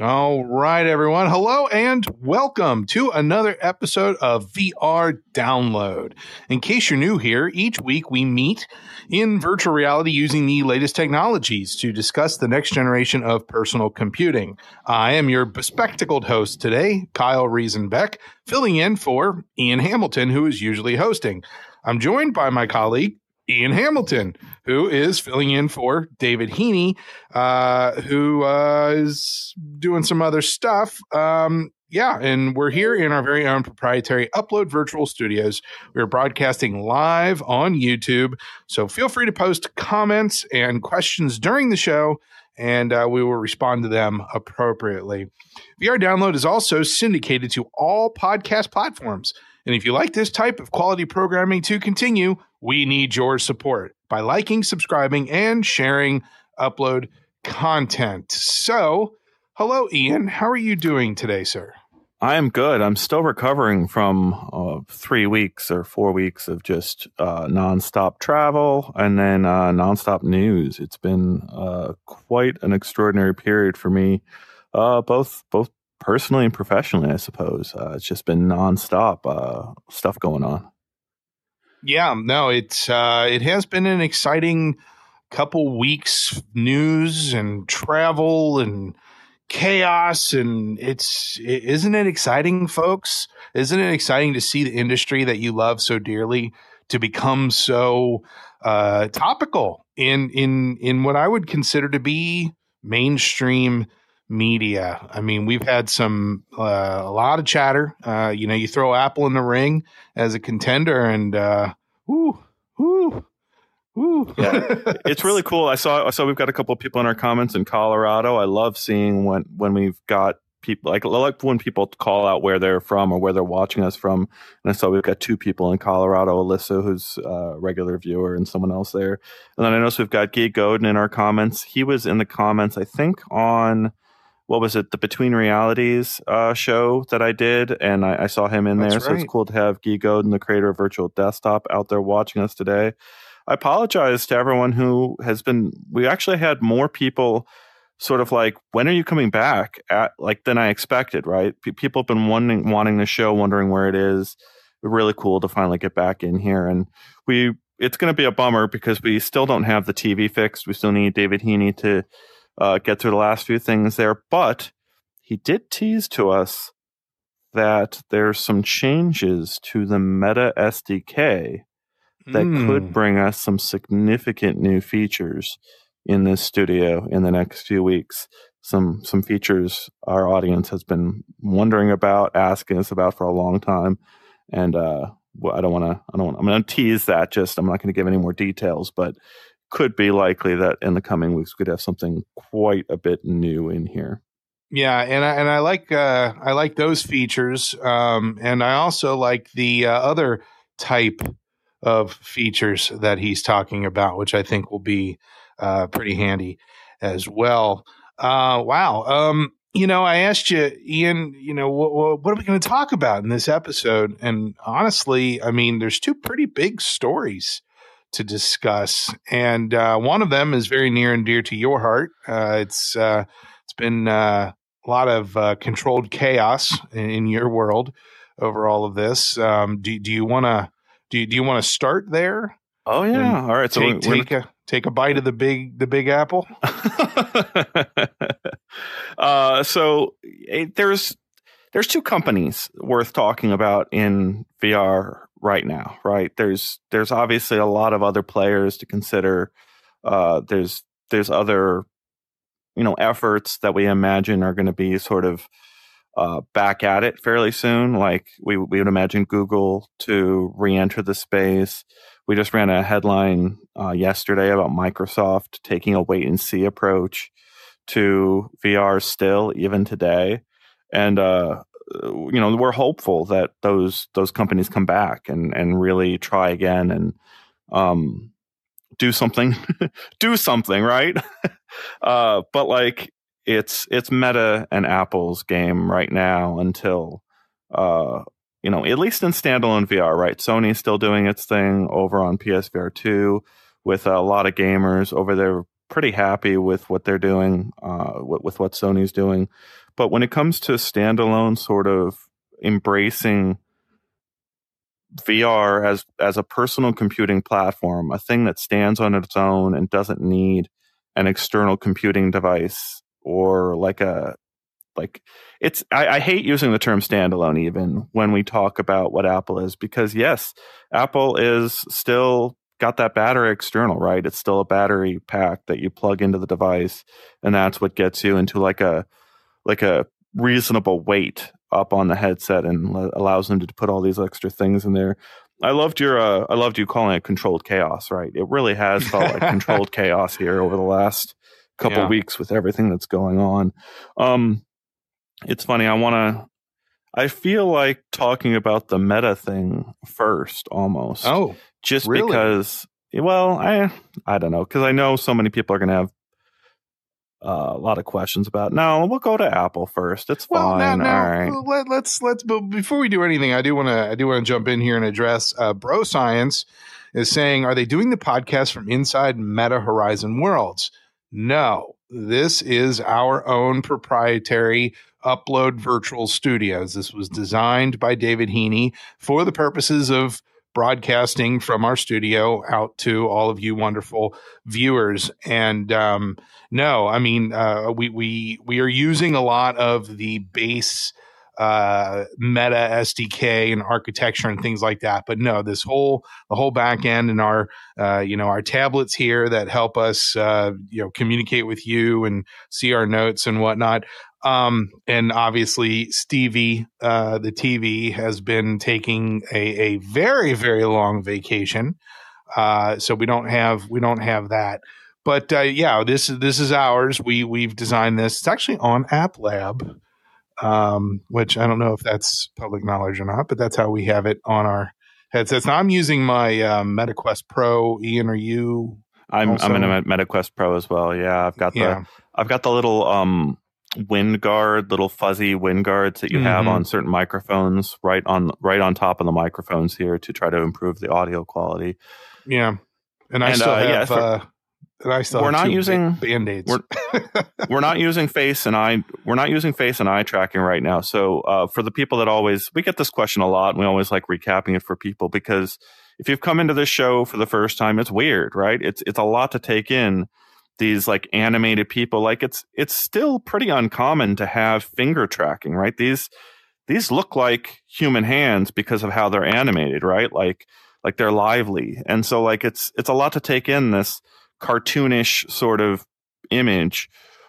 All right, everyone. Hello and welcome to another episode of VR Download. In case you're new here, each week we meet in virtual reality using the latest technologies to discuss the next generation of personal computing. I am your bespectacled host today, Kyle Riesenbeck, filling in for Ian Hamilton, who is usually hosting. I'm joined by my colleague, Ian Hamilton, who is filling in for David Heaney, uh, who uh, is doing some other stuff. Um, yeah, and we're here in our very own proprietary Upload Virtual Studios. We're broadcasting live on YouTube, so feel free to post comments and questions during the show, and uh, we will respond to them appropriately. VR Download is also syndicated to all podcast platforms. And if you like this type of quality programming to continue, we need your support by liking, subscribing, and sharing upload content. So, hello, Ian. How are you doing today, sir? I am good. I'm still recovering from uh, three weeks or four weeks of just uh, nonstop travel and then uh, nonstop news. It's been uh, quite an extraordinary period for me, uh, both both personally and professionally, I suppose. Uh, it's just been nonstop uh, stuff going on. Yeah, no, it's uh, it has been an exciting couple weeks, news and travel and chaos, and it's isn't it exciting, folks? Isn't it exciting to see the industry that you love so dearly to become so uh, topical in in in what I would consider to be mainstream media. I mean, we've had some uh, a lot of chatter. Uh, you know, you throw Apple in the ring as a contender, and uh, whoo, whoo. yeah, it's really cool. I saw I saw we've got a couple of people in our comments in Colorado. I love seeing when when we've got people like I like when people call out where they're from or where they're watching us from. And I saw we've got two people in Colorado, Alyssa, who's a regular viewer, and someone else there. And then I noticed we've got Guy Godin in our comments. He was in the comments, I think, on what was it, the Between Realities uh, show that I did, and I, I saw him in That's there. Right. So it's cool to have Guy Godin, the creator of Virtual Desktop, out there watching us today. I apologize to everyone who has been. We actually had more people sort of like, when are you coming back? At like than I expected. Right? P- people have been wanting wanting the show, wondering where it is. Really cool to finally get back in here, and we. It's going to be a bummer because we still don't have the TV fixed. We still need David Heaney to uh, get through the last few things there. But he did tease to us that there's some changes to the Meta SDK that mm. could hmm. bring us some significant new features in this studio in the next few weeks. Some some features our audience has been wondering about, asking us about for a long time, and uh, well, I don't want to. I don't. Wanna, I'm going to tease that. Just I'm not going to give any more details, but could be likely that in the coming weeks we could have something quite a bit new in here. Yeah, and I and I like uh, I like those features, um, and I also like the uh, other type of features that he's talking about, which I think will be uh, pretty handy as well. Uh, wow, um, you know, I asked you, Ian, you know, what, what are we going to talk about in this episode? And honestly, I mean, there's two pretty big stories to discuss, and uh, one of them is very near and dear to your heart. Uh, it's uh, it's been uh, a lot of uh, controlled chaos in, in, your world over all of this. Um, do do you want to do you, do you want to start there? Oh yeah, all right. So take, take a take a bite of the big the big apple. uh, so it, eh, there's there's two companies worth talking about in VR right now, right? There's there's obviously a lot of other players to consider. Uh, there's there's other you know efforts that we imagine are going to be sort of uh, back at it fairly soon. Like we we would imagine Google to re-enter the space. We just ran a headline uh, yesterday about Microsoft taking a wait and see approach to VR still even today, and uh, you know we're hopeful that those those companies come back and and really try again and um do something do something right uh but like it's it's meta and apple's game right now until uh you know at least in standalone vr right sony's still doing its thing over on psvr 2 with a lot of gamers over there pretty happy with what they're doing, uh, with, with what Sony's doing. But when it comes to standalone sort of embracing VR as as a personal computing platform, a thing that stands on its own and doesn't need an external computing device or like a like it's I, I, hate using the term standalone even when we talk about what Apple is because yes, Apple is still got that battery external, right? It's still a battery pack that you plug into the device and that's what gets you into like a like a reasonable weight up on the headset and allows them to put all these extra things in there. I loved your uh, I loved you calling it controlled chaos, right? It really has felt like controlled chaos here over the last couple yeah. weeks with everything that's going on. Um, it's funny. I want to. I feel like talking about the meta thing first, almost. Oh, just really? because. Well, I I don't know because I know so many people are going to have uh, a lot of questions about. No, we'll go to Apple first. It's well, fine. Now, now, All right. Let, let's let's. But before we do anything, I do want to I do want to jump in here and address uh, Bro Science is saying, are they doing the podcast from inside Meta Horizon Worlds? No, this is our own proprietary Upload Virtual Studios. This was designed by David Heaney for the purposes of broadcasting from our studio out to all of you wonderful viewers. And um, no, I mean uh, we we we are using a lot of the base uh, Meta SDK and architecture and things like that. But no, this whole the whole back end and our uh, you know our tablets here that help us uh, you know communicate with you and see our notes and whatnot. Um, and obviously Stevie, uh, the TV has been taking a, a very, very long vacation. Uh, so we don't have, we don't have that, but, uh, yeah, this is, this is ours. We, we've designed this. It's actually on App Lab, um, which I don't know if that's public knowledge or not, but that's how we have it on our headsets. Now I'm using my, um, MetaQuest Pro. Ian, are you? I'm, also? I'm in a MetaQuest Pro as well. Yeah. I've got the, yeah. I've got the little, um, wind guard, little fuzzy wind guards that you mm-hmm. have on certain microphones, right on right on top of the microphones here to try to improve the audio quality. Yeah, and I and, still uh, have. Yeah, for, uh, and I still we're not using band aids. We're, we're, not using face and eye. We're not using face and eye tracking right now. So uh, for the people that always we get this question a lot, and we always like recapping it for people because if you've come into this show for the first time, it's weird, right? It's it's a lot to take in these like animated people like it's it's still pretty uncommon to have finger tracking right? These these look like human hands because of how they're animated right? Like like they're lively. And so like it's it's a lot to take in this cartoonish sort of image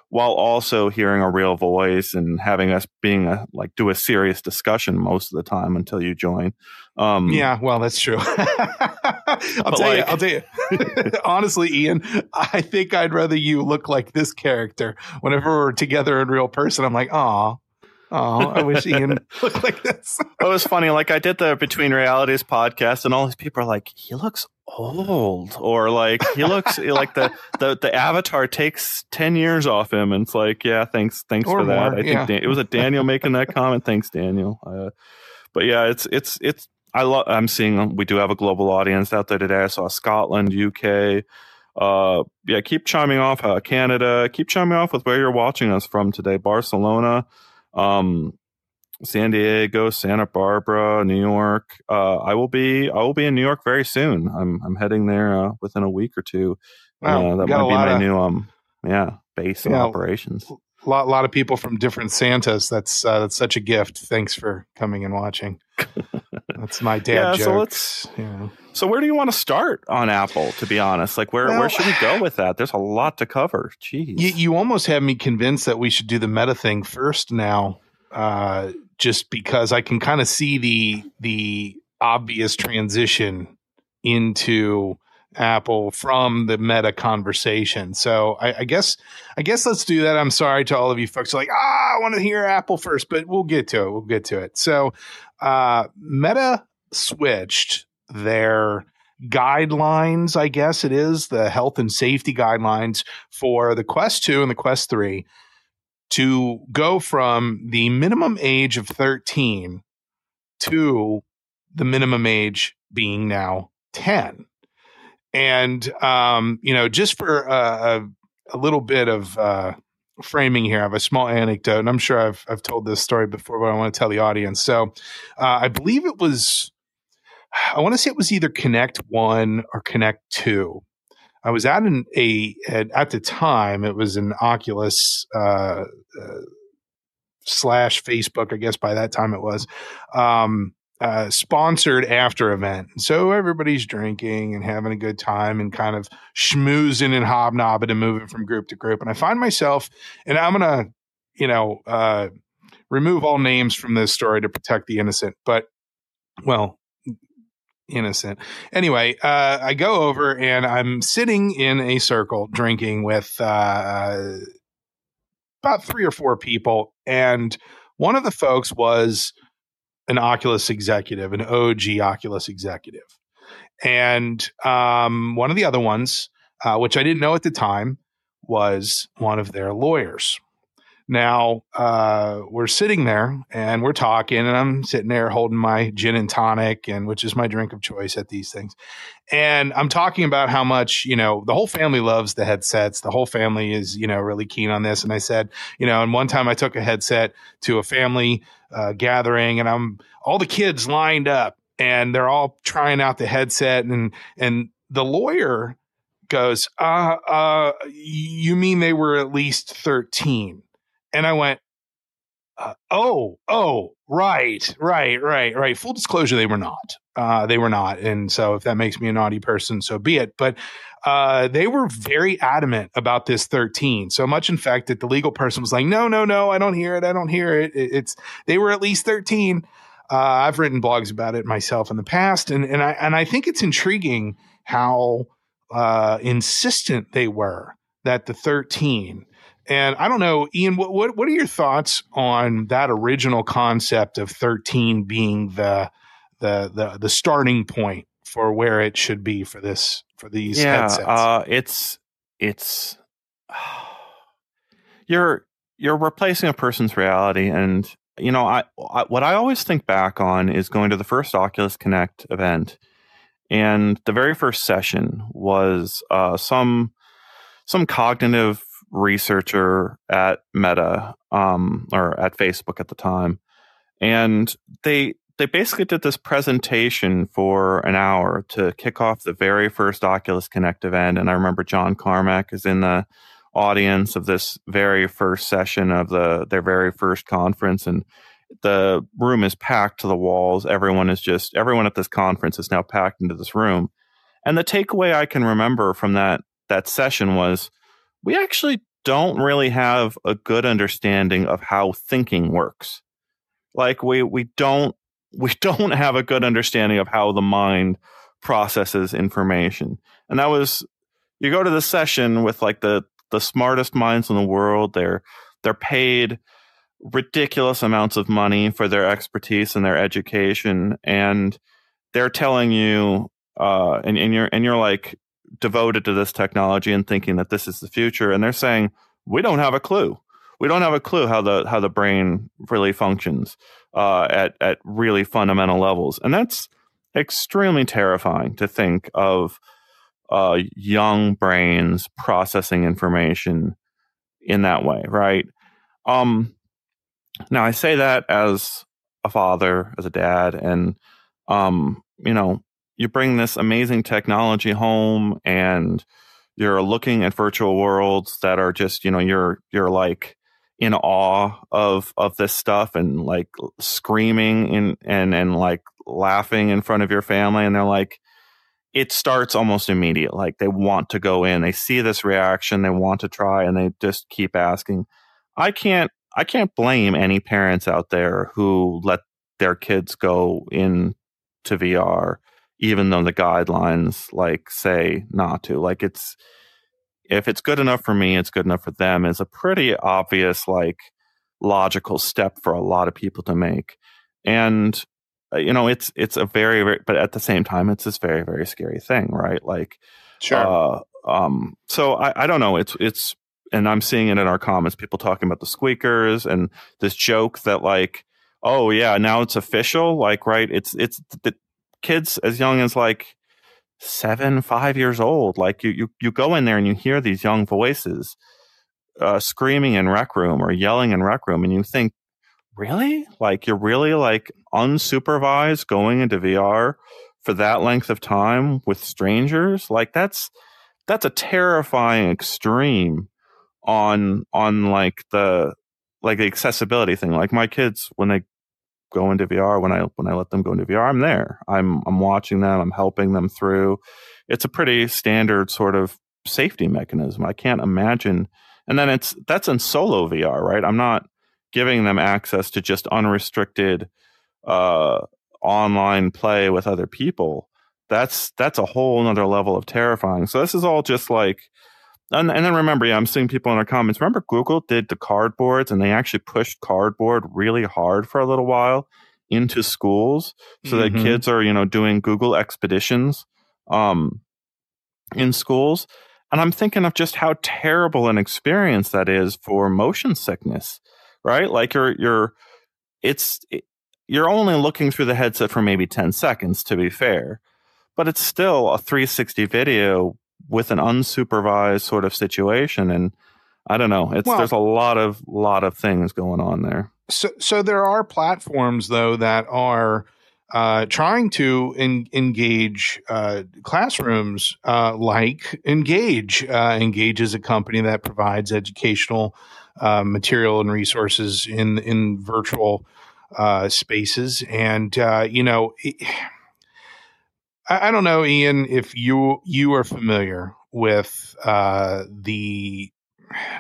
while also hearing a real voice and having us being a like do a serious discussion most of the time until you join. Um, yeah, well, that's true. I'll tell like, you. I'll tell you. honestly, Ian, I think I'd rather you look like this character whenever we're together in real person. I'm like, oh, Oh, I wish Ian looked like this. it was funny. Like I did the Between Realities podcast, and all these people are like, "He looks old," or like, "He looks like the, the the avatar takes ten years off him." And it's like, yeah, thanks, thanks or for that. More, I think. Dan- it was a Daniel making that comment. Thanks, Daniel. Uh, but yeah, it's it's it's. I love. I'm seeing we do have a global audience out there today. I saw Scotland, UK. Uh, yeah, keep chiming off uh, Canada. Keep chiming off with where you're watching us from today. Barcelona um, San Diego, Santa Barbara, New York. Uh, I will be I will be in New York very soon. I'm I'm heading there uh, within a week or two. Wow, uh, that might be my of, new um yeah base of operations. A lot, lot of people from different Santas. That's uh, that's such a gift. Thanks for coming and watching. that's my dad yeah, jokes. So let's. Yeah. So where do you want to start on Apple? To be honest, like where well, where should we go with that? There's a lot to cover. Jeez, you, you almost have me convinced that we should do the meta thing first now, uh, just because I can kind of see the the obvious transition into Apple from the meta conversation. So I, I, guess I guess let's do that. I'm sorry to all of you folks like, ah, I want to hear Apple first, but we'll get to it. We'll get to it. So uh, Meta switched their guidelines, I guess it is, the health and safety guidelines for the Quest 2 and the Quest 3 to go from the minimum age of 13 to the minimum age being now 10. And, um, you know, just for a, a little bit of uh, framing here. I have a small anecdote, and I'm sure I've I've told this story before, but I want to tell the audience. So, uh, I believe it was, I want to say it was either Connect One or Connect Two. I was at an a at, at the time it was an Oculus uh, uh, slash Facebook, I guess by that time it was. Um, uh, sponsored after event. So everybody's drinking and having a good time and kind of schmoozing and hobnobbing and moving from group to group. And I find myself, and I'm going to, you know, uh, remove all names from this story to protect the innocent, but well, innocent. Anyway, uh, I go over and I'm sitting in a circle drinking with uh, about three or four people. And one of the folks was an Oculus executive, an OG Oculus executive. And um, one of the other ones, uh, which I didn't know at the time, was one of their lawyers. Now, uh, we're sitting there and we're talking, and I'm sitting there holding my gin and tonic, and which is my drink of choice at these things. And I'm talking about how much, you know, the whole family loves the headsets. The whole family is, you know, really keen on this. And I said, you know, and one time I took a headset to a family uh, gathering, and I'm all the kids lined up, and they're all trying out the headset, and and the lawyer goes, uh, uh, you mean they were at least 13? And I went, uh, oh, oh, right, right, right, right. Full disclosure, they were not. Uh, they were not. And so if that makes me a naughty person, so be it. But uh, they were very adamant about this 13. So much, in fact, that the legal person was like, no, no, no, I don't hear it. I don't hear it. it it's they were at least 13. Uh, I've written blogs about it myself in the past, and and I and I think it's intriguing how uh, insistent they were that the 13 and I don't know, Ian, what, what, what are your thoughts on that original concept of 13 being the the the, the starting point for where it should be for this for these yeah, headsets? Uh, it's it's you're you're replacing a person's reality and you know I, I, what i always think back on is going to the first oculus connect event and the very first session was uh, some some cognitive researcher at Meta um, or at Facebook at the time, and they they basically did this presentation for an hour to kick off the very first Oculus Connect event. And I remember John Carmack is in the audience of this very first session of the their very first conference, and the room is packed to the walls. Everyone is just everyone at this conference is now packed into this room. And the takeaway I can remember from that that session was we actually don't really have a good understanding of how thinking works. Like we we don't we don't have a good understanding of how the mind processes information. And that was you go to the session with like the the smartest minds in the world. They're they're paid ridiculous amounts of money for their expertise and their education and they're telling you uh, and, and you're and you're like devoted to this technology and thinking that this is the future and they're saying we don't have a clue. We don't have a clue how the how the brain really functions uh, at at really fundamental levels. And that's extremely terrifying to think of uh, young brains processing information in that way right? Um now i say that as a father as a dad and um you know you bring this amazing technology home and you're looking at virtual worlds that are just you know you're you're like in awe of of this stuff and like screaming and and and like laughing in front of your family. And they're like it starts almost immediate like they want to go in they see this reaction they want to try and they just keep asking. I can't i can't blame any parents out there who let their kids go in to vr even though the guidelines like say not to. Like it's if it's good enough for me, it's good enough for them is a pretty obvious like logical step for a lot of people to make. And uh, you know, it's it's a very very but at the same time it's this very very scary thing, right? Like sure. Uh, um so I I don't know, it's it's and I'm seeing it in our comments people talking about the squeakers and this joke that like oh yeah, now it's official, like right, it's it's the kids as young as like seven, five years old. Like you, you, you go in there and you hear these young voices uh, screaming in rec room or yelling in rec room, and you think, really? Like you're really like unsupervised going into VR for that length of time with strangers? Like that's that's a terrifying extreme on on like the like the accessibility thing. Like my kids when they go into VR, when I when I let them go into VR, I'm there. I'm I'm watching them, I'm helping them through. It's a pretty standard sort of safety mechanism. I can't imagine and then it's that's in solo VR, right? I'm not giving them access to just unrestricted uh, online play with other people. That's that's a whole another level of terrifying. So this is all just like and, and then remember, yeah, I'm seeing people in our comments. Remember, Google did the cardboards, and they actually pushed cardboard really hard for a little while into schools, so mm-hmm. that kids are, you know, doing Google expeditions um, in schools. And I'm thinking of just how terrible an experience that is for motion sickness, right? Like you're you're it's you're only looking through the headset for maybe 10 seconds to be fair, but it's still a 360 video with an unsupervised sort of situation and I don't know. It's well, there's a lot of lot of things going on there. So so there are platforms though that are uh, trying to in, engage uh, classrooms uh, like Engage. Uh, engage is a company that provides educational uh, material and resources in in virtual uh, spaces, and uh you know. It, I, I don't know, Ian, if you you are familiar with the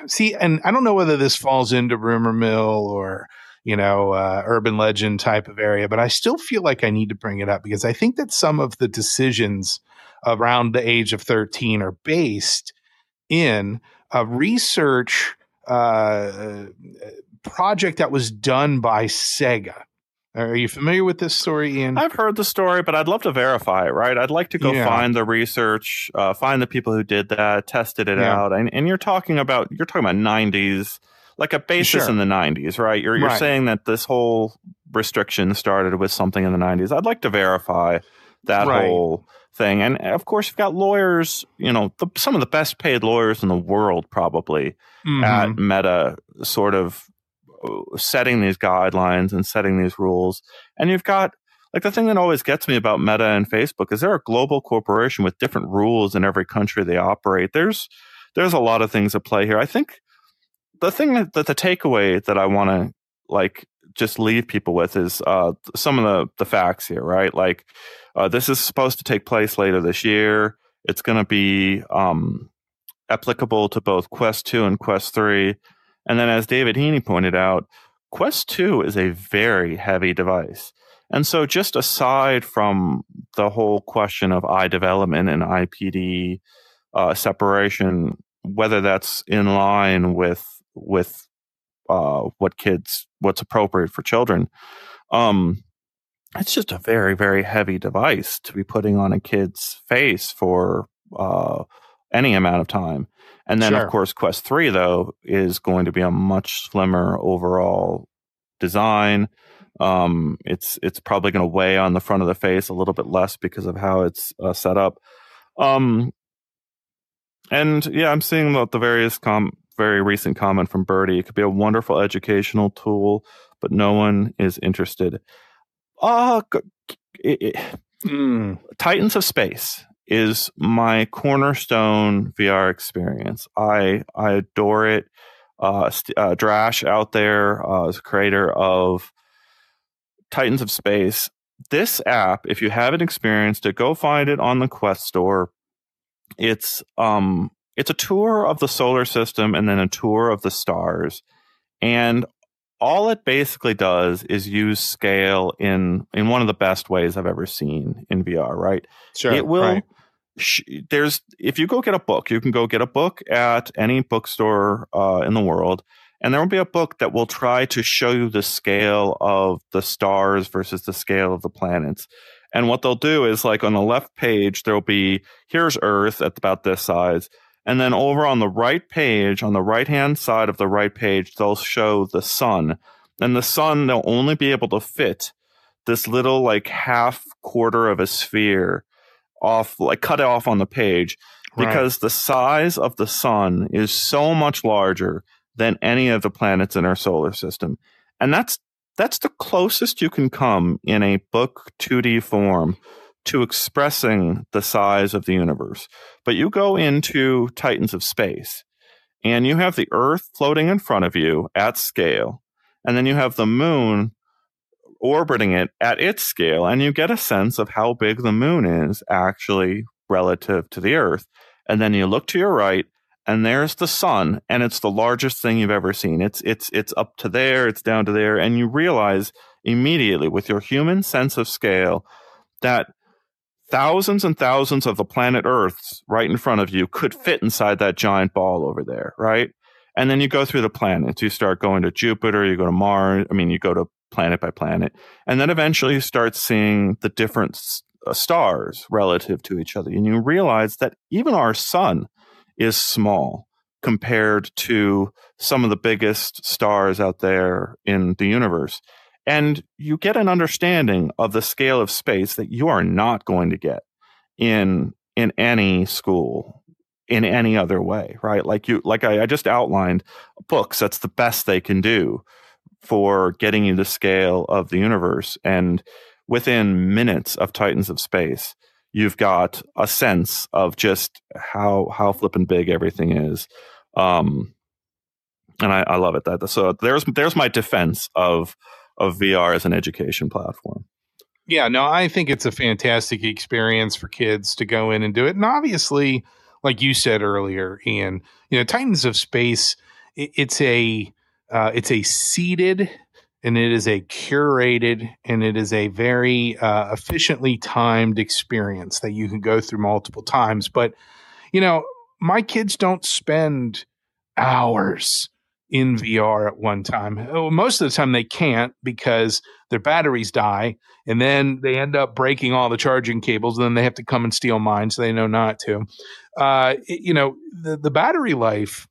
see, and I don't know whether this falls into rumor mill or you know, uh, urban legend type of area. But I still feel like I need to bring it up because I think that some of the decisions around the age of 13 are based in a research uh, project that was done by Sega. Are you familiar with this story, Ian? I've heard the story, but I'd love to verify it, right? I'd like to go yeah. find the research, uh, find the people who did that, tested it yeah. out. And, and you're talking about, you're talking about 90s like a basis sure. in the 90s, right? You're, you're right. saying that this whole restriction started with something in the 90s. I'd like to verify that right. whole thing. And of course, you've got lawyers, you know, the, some of the best paid lawyers in the world probably mm-hmm. at Meta sort of setting these guidelines and setting these rules. And you've got like the thing that always gets me about Meta and Facebook is they're a global corporation with different rules in every country they operate. There's there's a lot of things at play here. I think the thing that, that the takeaway that I want to like just leave people with is uh, some of the the facts here, right? Like uh, this is supposed to take place later this year. It's going to be um, applicable to both Quest Two and Quest Three, and then as David Heaney pointed out, Quest Two is a very heavy device. And so, just aside from the whole question of eye development and IPD uh, separation, whether that's in line with with uh, what kids what's appropriate for children. Um, it's just a very very heavy device to be putting on a kid's face for uh, any amount of time. And then, sure. of course, Quest 3, though, is going to be a much slimmer overall design. Um, it's it's probably going to weigh on the front of the face a little bit less because of how it's uh, set up. Um, and yeah, I'm seeing the, the various com- very recent comment from Birdie. It could be a wonderful educational tool, but no one is interested. Ah, uh, mm. Titans of Space is my cornerstone VR experience. I I adore it. Uh, uh, Drash out there uh, is a creator of Titans of Space. This app, if you haven't experienced it, go find it on the Quest store. It's um it's a tour of the solar system and then a tour of the stars. And all it basically does is use scale in in one of the best ways I've ever seen in VR, right? Sure. It will right. Sh- there's if you go get a book, you can go get a book at any bookstore uh, in the world and there will be a book that will try to show you the scale of the stars versus the scale of the planets. And what they'll do is like on the left page there'll be here's Earth at about this size and then over on the right page, on the right hand side of the right page, they'll show the sun. And the sun, they'll only be able to fit this little like half quarter of a sphere off, like cut off on the page, because right. the size of the sun is so much larger than any of the planets in our solar system. And that's that's the closest you can come in a book 2D form to expressing the size of the universe. But you go into Titans of Space and you have the Earth floating in front of you at scale, and then you have the moon orbiting it at its scale, and you get a sense of how big the moon is actually relative to the Earth. And then you look to your right, and there's the sun, and it's the largest thing you've ever seen. It's it's it's up to there, it's down to there, and you realize immediately with your human sense of scale that thousands and thousands of the planet Earths right in front of you could fit inside that giant ball over there, right? And then you go through the planets. You start going to Jupiter, you go to Mars. I mean, you go to planet by planet. And then eventually you start seeing the different uh, stars relative to each other. And you realize that even our sun is small compared to some of the biggest stars out there in the universe. And you get an understanding of the scale of space that you are not going to get in in any school in any other way, right? Like you like I, I just outlined books, that's the best they can do for getting you the scale of the universe. And within minutes of Titans of Space, you've got a sense of just how how flippin' big everything is. Um, and I, I love it. That so there's there's my defense of of VR as an education platform. Yeah, no, I think it's a fantastic experience for kids to go in and do it. And obviously, like you said earlier, Ian, you know, Titans of Space, it, it's a uh, it's a seeded and it is a curated and it is a very uh, efficiently timed experience that you can go through multiple times. But, you know, my kids don't spend hours in VR at one time. Oh, most of the time they can't because their batteries die and then they end up breaking all the charging cables and then they have to come and steal mine so they know not to. Uh, you know, the, the battery life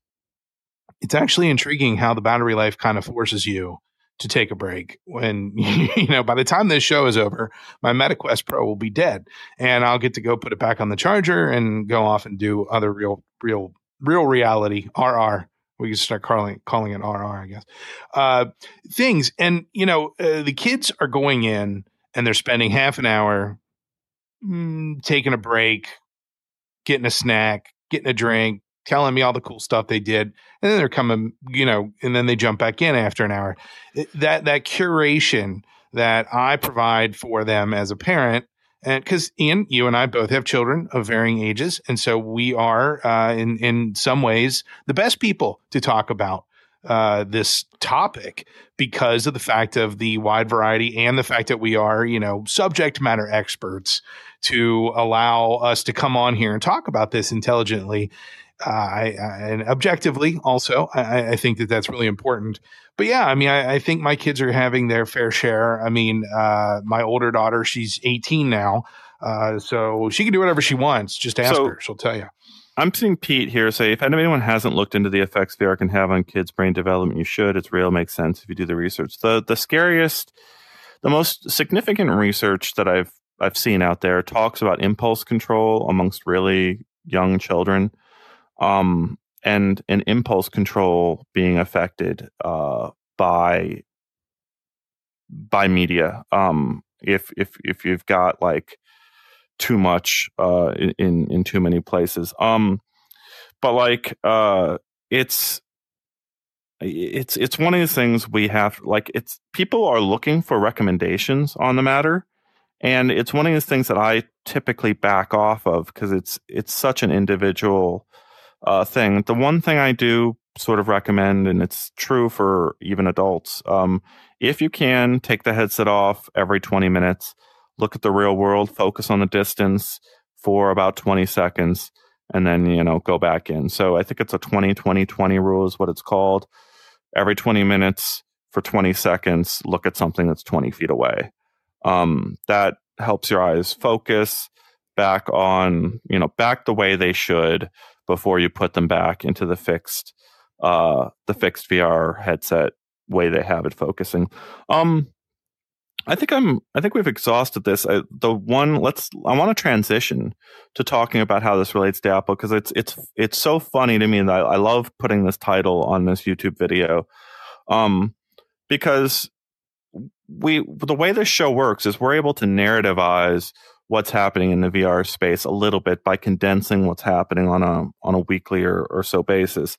it's actually intriguing how the battery life kind of forces you to take a break when you know by the time this show is over my metaquest pro will be dead and i'll get to go put it back on the charger and go off and do other real real real reality rr we can start calling calling it rr i guess. Uh, things and you know uh, the kids are going in and they're spending half an hour mm, taking a break getting a snack getting a drink telling me all the cool stuff they did, and then they're coming, you know, and then they jump back in after an hour. That that curation that I provide for them as a parent, and because Ian, you and I both have children of varying ages, and so we are uh, in in some ways the best people to talk about uh, this topic because of the fact of the wide variety and the fact that we are, you know, subject matter experts to allow us to come on here and talk about this intelligently uh, I, I, and objectively also, I, I, think that that's really important. But yeah, I mean, I, I, think my kids are having their fair share. I mean, uh, my older daughter, she's 18 now, uh, so she can do whatever she wants. Just ask so, her; she'll tell you. I'm seeing Pete here say, if anyone hasn't looked into the effects VR can have on kids' brain development, you should. It's real, makes sense if you do the research. The the scariest, the most significant research that I've I've seen out there talks about impulse control amongst really young children um, and an impulse control being affected uh, by by media. Um, if if if you've got like too much uh, in in too many places. Um, but like uh, it's it's it's one of the things we have like it's people are looking for recommendations on the matter and it's one of the things that i typically back off of because it's it's such an individual uh, thing. The one thing I do sort of recommend, and it's true for even adults, um, if you can take the headset off every 20 minutes, look at the real world, focus on the distance for about 20 seconds, and then, you know, go back in. So I think it's a 20 20 20 rule is what it's called. Every 20 minutes for 20 seconds, look at something that's 20 feet away. Um, that helps your eyes focus back on, you know, back the way they should before you put them back into the fixed uh the fixed VR headset way they have it focusing. Um I think I'm. I think we've exhausted this. I, the one. Let's. I want to transition to talking about how this relates to Apple because it's it's it's so funny to me that I, I, love putting this title on this YouTube video, um, because we the way this show works is we're able to narrativize what's happening in the VR space a little bit by condensing what's happening on a on a weekly or, or so basis,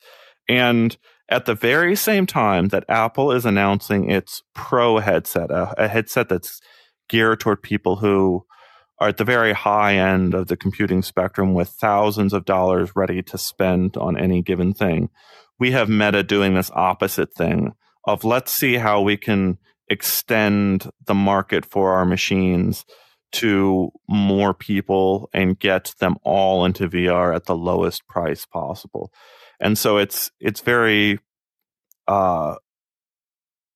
and at the very same time that Apple is announcing its Pro headset, a, a, headset that's geared toward people who are at the very high end of the computing spectrum with thousands of dollars ready to spend on any given thing. We have Meta doing this opposite thing of let's see how we can extend the market for our machines to more people and get them all into VR at the lowest price possible. And so it's it's very uh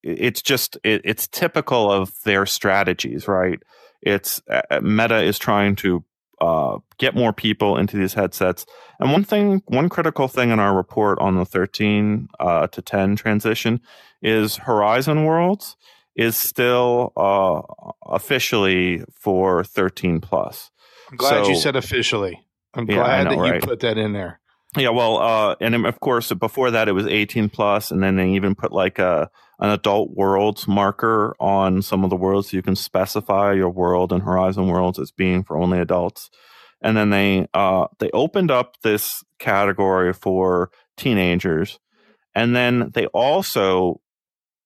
it's just it, it's typical of their strategies right? It's uh, meta is trying to uh, get more people into these headsets. And one thing one critical thing in our report on the 13 uh, to 10 transition is horizon worlds is still uh, officially for 13 plus i'm glad so, you said officially i'm glad yeah, know, that right? you put that in there yeah, well, uh, and of course, before that, it was 18 plus, and then they even put like a an adult worlds marker on some of the worlds, so you can specify your world and Horizon worlds as being for only adults. And then they uh, they opened up this category for teenagers, and then they also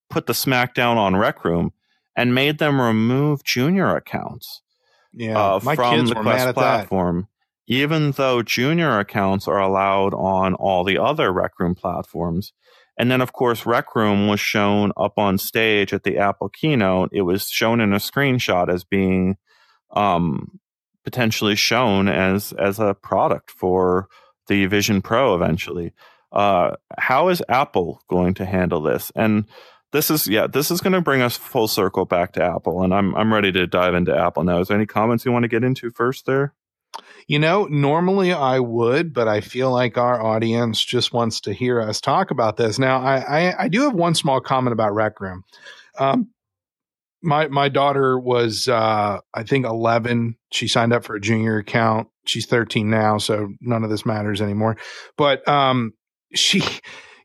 put the smackdown on Rec Room and made them remove junior accounts. Yeah, uh, my from kids the were Quest mad at platform. That even though junior accounts are allowed on all the other Rec Room platforms. And then, of course, Rec Room was shown up on stage at the Apple keynote. It was shown in a screenshot as being um, potentially shown as as a product for the Vision Pro eventually. Uh, how is Apple going to handle this? And this is yeah, this is going to bring us full circle back to Apple, and I'm I'm ready to dive into Apple now. Is there any comments you want to get into first there? You know, normally I would, but I feel like our audience just wants to hear us talk about this. Now, I, I, I do have one small comment about Rec Room. Um, my my daughter was uh, I think 11. She signed up for a junior account. She's 13 now, so none of this matters anymore. But um, she,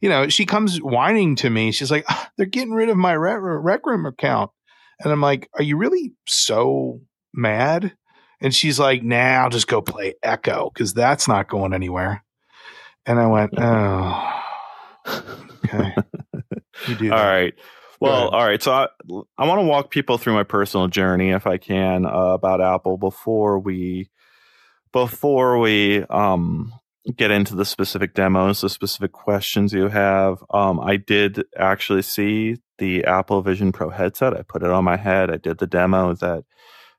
you know, she comes whining to me. She's like, ah, "They're getting rid of my rec, rec room account," and I'm like, "Are you really so mad?" And she's like, nah, I'll just go play Echo because that's not going anywhere. And I went, oh, okay. You do. All that. right. Well, all right. So I, I want to walk people through my personal journey, if I can, uh, about Apple before we before we um, get into the specific demos, the specific questions you have. Um, I did actually see the Apple Vision Pro headset. I put it on my head. I did the demo that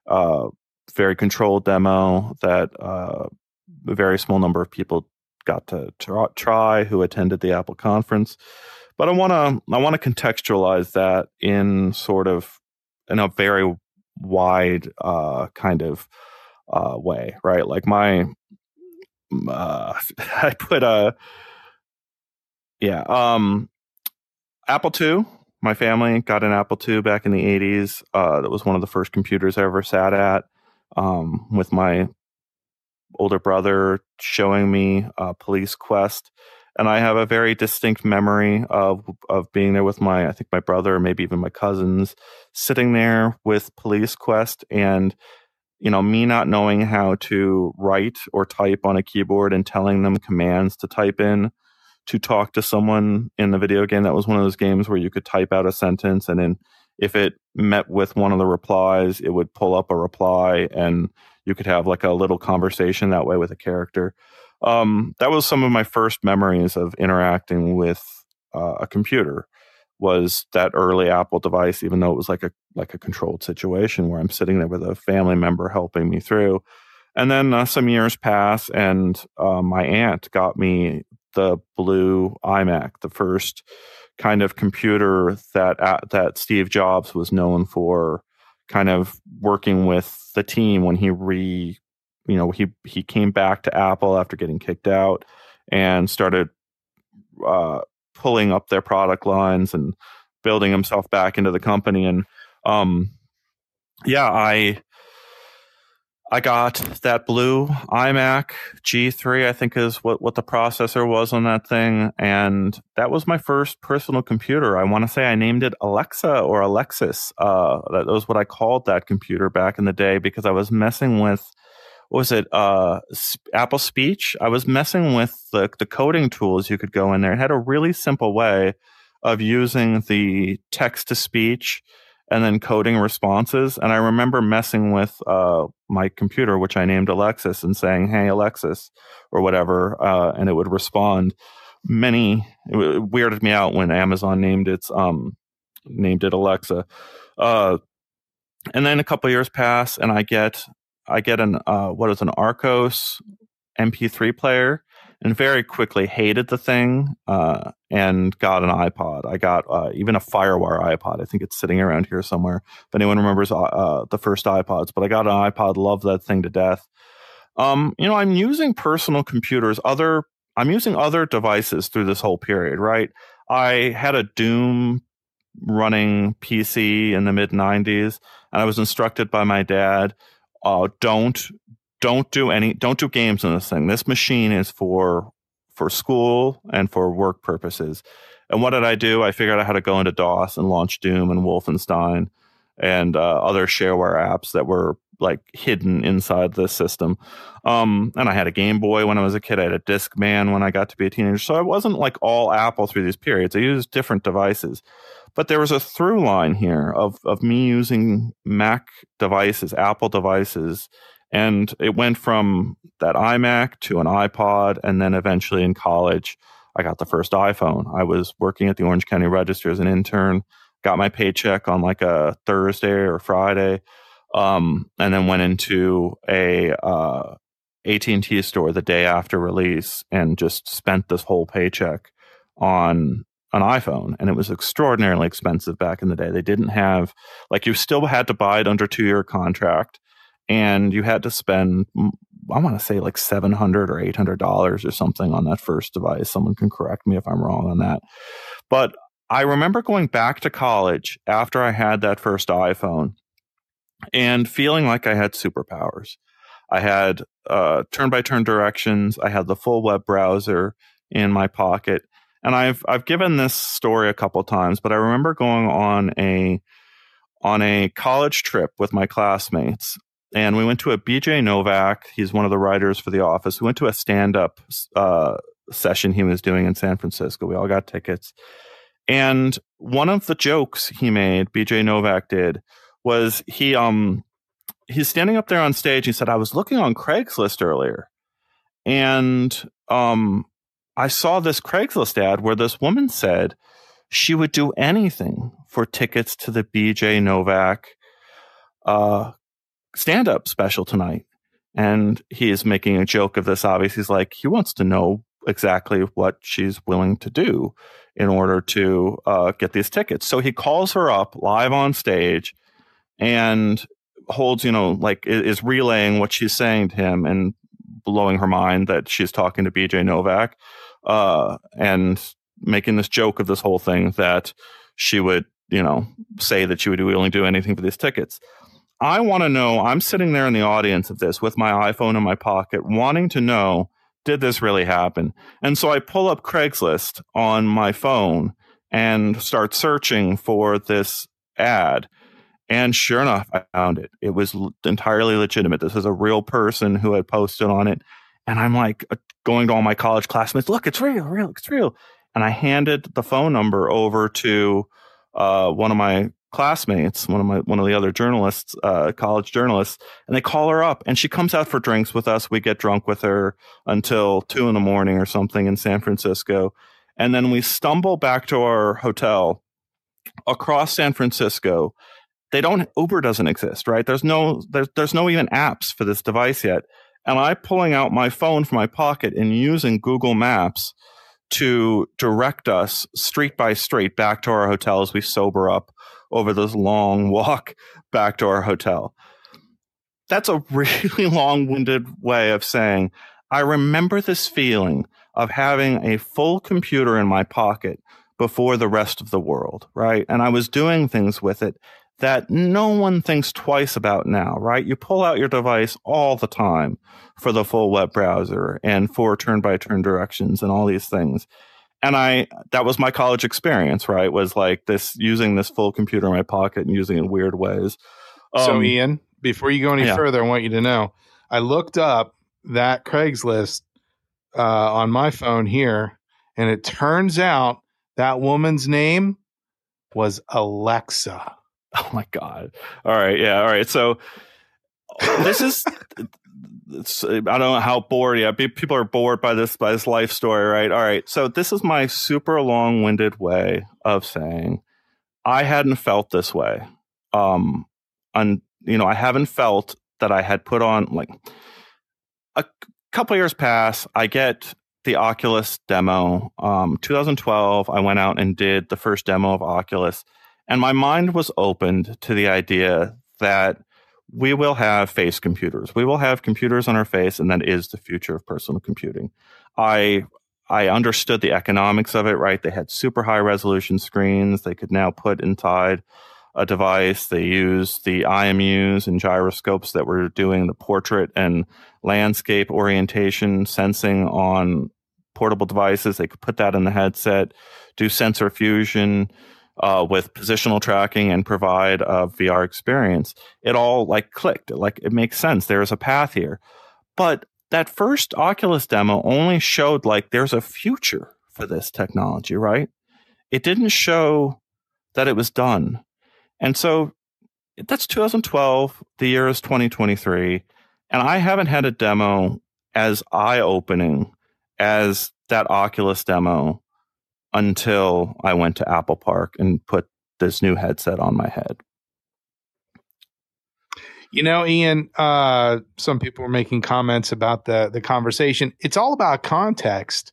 uh, very controlled demo that uh, a very small number of people got to try who attended the Apple conference. But I want to I want to contextualize that in sort of in a very wide uh, kind of uh, way, right? Like my uh, I put a yeah um, Apple II. My family got an Apple II back in the 80s. Uh, that was one of the first computers I ever sat at um, with my older brother showing me uh, Police Quest, and I have a very distinct memory of of being there with my I think my brother, maybe even my cousins, sitting there with Police Quest, and you know me not knowing how to write or type on a keyboard and telling them commands to type in to talk to someone in the video game. That was one of those games where you could type out a sentence and then if it met with one of the replies, it would pull up a reply and you could have like a little conversation that way with a character. Um, that was some of my first memories of interacting with uh, a computer was that early Apple device, even though it was like a like a controlled situation where I'm sitting there with a family member helping me through. And then uh, some years pass, and uh, my aunt got me the blue iMac, the first kind of computer that uh, that Steve Jobs was known for kind of working with the team when he re you know he he came back to Apple after getting kicked out and started uh, pulling up their product lines and building himself back into the company and um, yeah, I I got that blue iMac G3, I think is what, what the processor was on that thing. And that was my first personal computer. I want to say I named it Alexa or Alexis. Uh, that was what I called that computer back in the day because I was messing with, was it, uh, Apple Speech? I was messing with the, the coding tools you could go in there. It had a really simple way of using the text to speech and then coding responses. And I remember messing with uh, my computer, which I named Alexis, and saying, "Hey Alexis," or whatever, uh, and it would respond. Many it weirded me out when Amazon named its um named it Alexa. Uh, and then a couple years pass, and I get I get an uh, what is an Archos MP3 player, and very quickly hated the thing uh, and got an iPod. I got uh, even a Firewire iPod. I think it's sitting around here somewhere. If anyone remembers uh, uh the first iPods, but I got an iPod, loved that thing to death. Um, you know, I'm using personal computers, other I'm using other devices through this whole period, right? I had a Doom running PC in the mid 90s, and I was instructed by my dad, uh, don't don't do any don't do games on this thing. This machine is for for school and for work purposes. And what did I do? I figured out how to go into DOS and launch Doom and Wolfenstein and uh, other shareware apps that were like hidden inside the system. Um, and I had a Game Boy when I was a kid. I had a Discman when I got to be a teenager. So I wasn't like all Apple through these periods. I used different devices. But there was a through line here of, of me using Mac devices, Apple devices, and it went from that iMac to an iPod. And then eventually in college, I got the first iPhone. I was working at the Orange County Register as an intern, got my paycheck on like a Thursday or Friday, um, and then went into a uh, AT&T store the day after release and just spent this whole paycheck on an iPhone and it was extraordinarily expensive back in the day. They didn't have like you still had to buy it under 2 year contract and you had to spend I want to say like seven hundred or eight hundred dollars or something on that first device. Someone can correct me if I'm wrong on that. But I remember going back to college after I had that first iPhone and feeling like I had superpowers. I had turn by turn directions. I had the full web browser in my pocket. And I've I've given this story a couple times, but I remember going on a on a college trip with my classmates and we went to a BJ Novak. He's one of the writers for The Office. We went to a stand up uh, session he was doing in San Francisco. We all got tickets. And one of the jokes he made, BJ Novak did, was he um he's standing up there on stage. He said, "I was looking on Craigslist earlier, and um I saw this Craigslist ad where this woman said she would do anything for tickets to the BJ Novak uh, stand up special tonight. And he is making a joke of this. Obviously, he's like, he wants to know exactly what she's willing to do in order to uh, get these tickets. So he calls her up live on stage and holds, you know, like is relaying what she's saying to him and blowing her mind that she's talking to BJ Novak uh, and making this joke of this whole thing that she would, you know, say that she would only do anything for these tickets. I want to know, I'm sitting there in the audience of this with my iPhone in my pocket, wanting to know, did this really happen? And so I pull up Craigslist on my phone and start searching for this ad. And sure enough, I found it. It was entirely legitimate. This is a real person who had posted on it. And I'm like uh, going to all my college classmates, look, it's real, real, it's real. And I handed the phone number over to uh, one of my classmates, one of my one of the other journalists, uh, college journalists, and they call her up, and she comes out for drinks with us. We get drunk with her until two in the morning or something in San Francisco, and then we stumble back to our hotel across San Francisco. They don't Uber doesn't exist, right? There's no there's there's no even apps for this device yet. And I pulling out my phone from my pocket and using Google Maps to direct us street by street back to our hotel as we sober up over this long walk back to our hotel. That's a really long winded way of saying, I remember this feeling of having a full computer in my pocket before the rest of the world, right? And I was doing things with it that no one thinks twice about now, right? You pull out your device all the time for the full web browser and for turn by turn directions and all these things. And I, that was my college experience, right? Was like this using this full computer in my pocket and using it in weird ways. Um, so, Ian, before you go any yeah. further, I want you to know I looked up that Craigslist uh, on my phone here, and it turns out that woman's name was Alexa. Oh my god! All right, yeah, all right. So this is. I don't know how bored. Yeah, people are bored by this by this life story, right? All right. So this is my super long-winded way of saying I hadn't felt this way. Um, and you know, I haven't felt that I had put on like a couple years pass. I get the Oculus demo. Um, 2012, I went out and did the first demo of Oculus, and my mind was opened to the idea that we will have face computers. We will have computers on our face, and that is the future of personal computing. I I understood the economics of it. Right, they had super high resolution screens. They could now put inside a device. They used the IMUs and gyroscopes that were doing the portrait and landscape orientation sensing on portable devices. They could put that in the headset, do sensor fusion uh, with positional tracking, and provide a VR experience. It all like clicked. Like it makes sense. There's a path here, but that first Oculus demo only showed like there's a future for this technology, right? It didn't show that it was done. And so that's 2012. The year is 2023. And I haven't had a demo as eye opening as that Oculus demo until I went to Apple Park and put this new headset on my head. You know, Ian, uh, some people were making comments about the the conversation. It's all about context.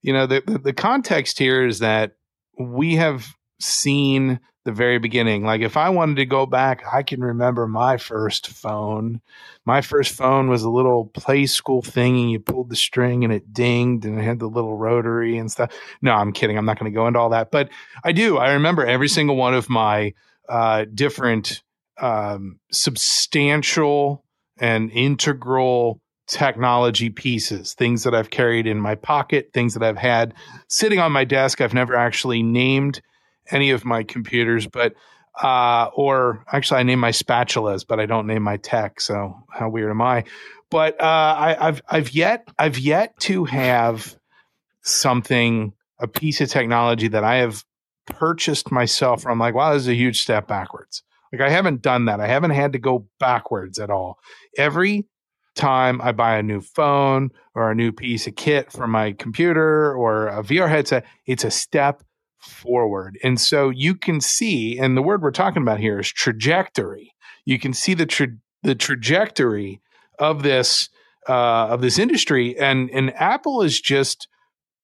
You know, the, the, the context here is that we have seen the very beginning. Like if I wanted to go back, I can remember my first phone. My first phone was a little play school thing and you pulled the string and it dinged and it had the little rotary and stuff. No, I'm kidding. I'm not going to go into all that, but I do. I remember every single one of my uh, different um, substantial and integral technology pieces, things that I've carried in my pocket, things that I've had sitting on my desk. I've never actually named any of my computers, but uh, or actually, I name my spatulas, but I don't name my tech. So how weird am I? But uh, I, I've I've yet I've yet to have something a piece of technology that I have purchased myself. Where I'm like, wow, this is a huge step backwards. Like I haven't done that. I haven't had to go backwards at all. Every time I buy a new phone or a new piece of kit for my computer or a VR headset, it's a step forward. And so you can see, and the word we're talking about here is trajectory. You can see the tra- the trajectory of this uh, of this industry, and and Apple is just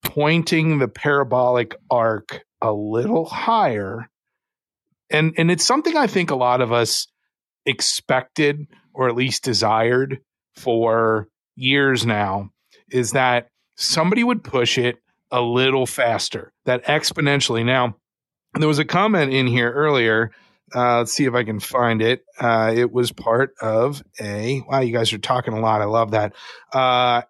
pointing the parabolic arc a little higher, and and it's something I think a lot of us expected or at least desired for years now is that somebody would push it a little faster, that exponentially. Now, there was a comment in here earlier. Uh, let's see if I can find it. Uh, it was part of a, wow, you guys are talking a lot. I love that. Uh,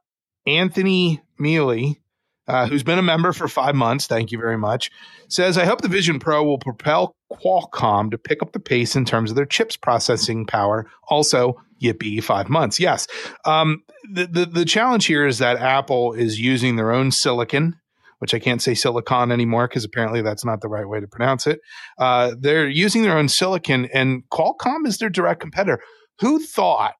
Anthony Mealy, uh, who's been a member for five months, thank you very much, says, I hope the Vision Pro will propel Qualcomm to pick up the pace in terms of their chips processing power. Also, yippee, five months. Yes. Um, the, the, the challenge here is that Apple is using their own silicon which I can't say silicon anymore because apparently that's not the right way to pronounce it. Uh, they're using their own silicon, and Qualcomm is their direct competitor. Who thought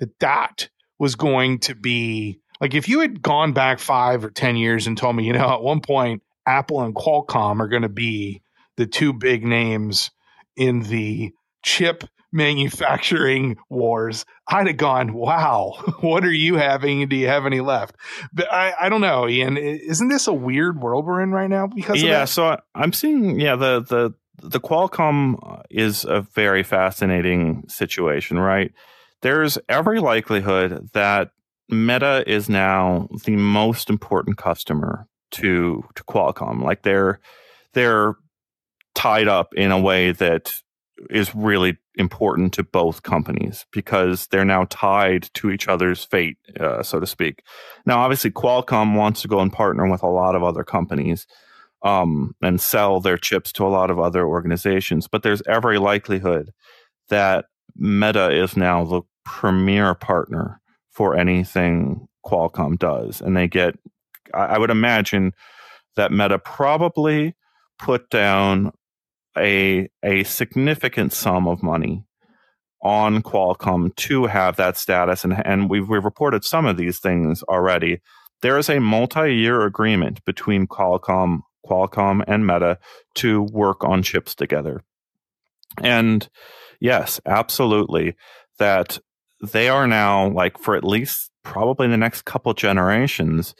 that that was going to be like if you had gone back five or 10 years and told me, you know, at one point, Apple and Qualcomm are going to be the two big names in the chip manufacturing wars, I'd have gone, wow, what are you having? Do you have any left? But I, I don't know, Ian. Isn't this a weird world we're in right now? Because yeah, so I'm seeing, yeah, the the the Qualcomm is a very fascinating situation, right? There's every likelihood that Meta is now the most important customer to to Qualcomm. Like they're they're tied up in a way that is really important to both companies because they're now tied to each other's fate, uh, so to speak. Now, obviously, Qualcomm wants to go and partner with a lot of other companies um, and sell their chips to a lot of other organizations, but there's every likelihood that Meta is now the premier partner for anything Qualcomm does, and they get. I would imagine that Meta probably put down a a significant sum of money on Qualcomm to have that status, and and we've we've reported some of these things already. There is a multi-year agreement between Qualcomm, Qualcomm and Meta to work on chips together. And yes, absolutely, that they are now like for at least probably the next couple generations.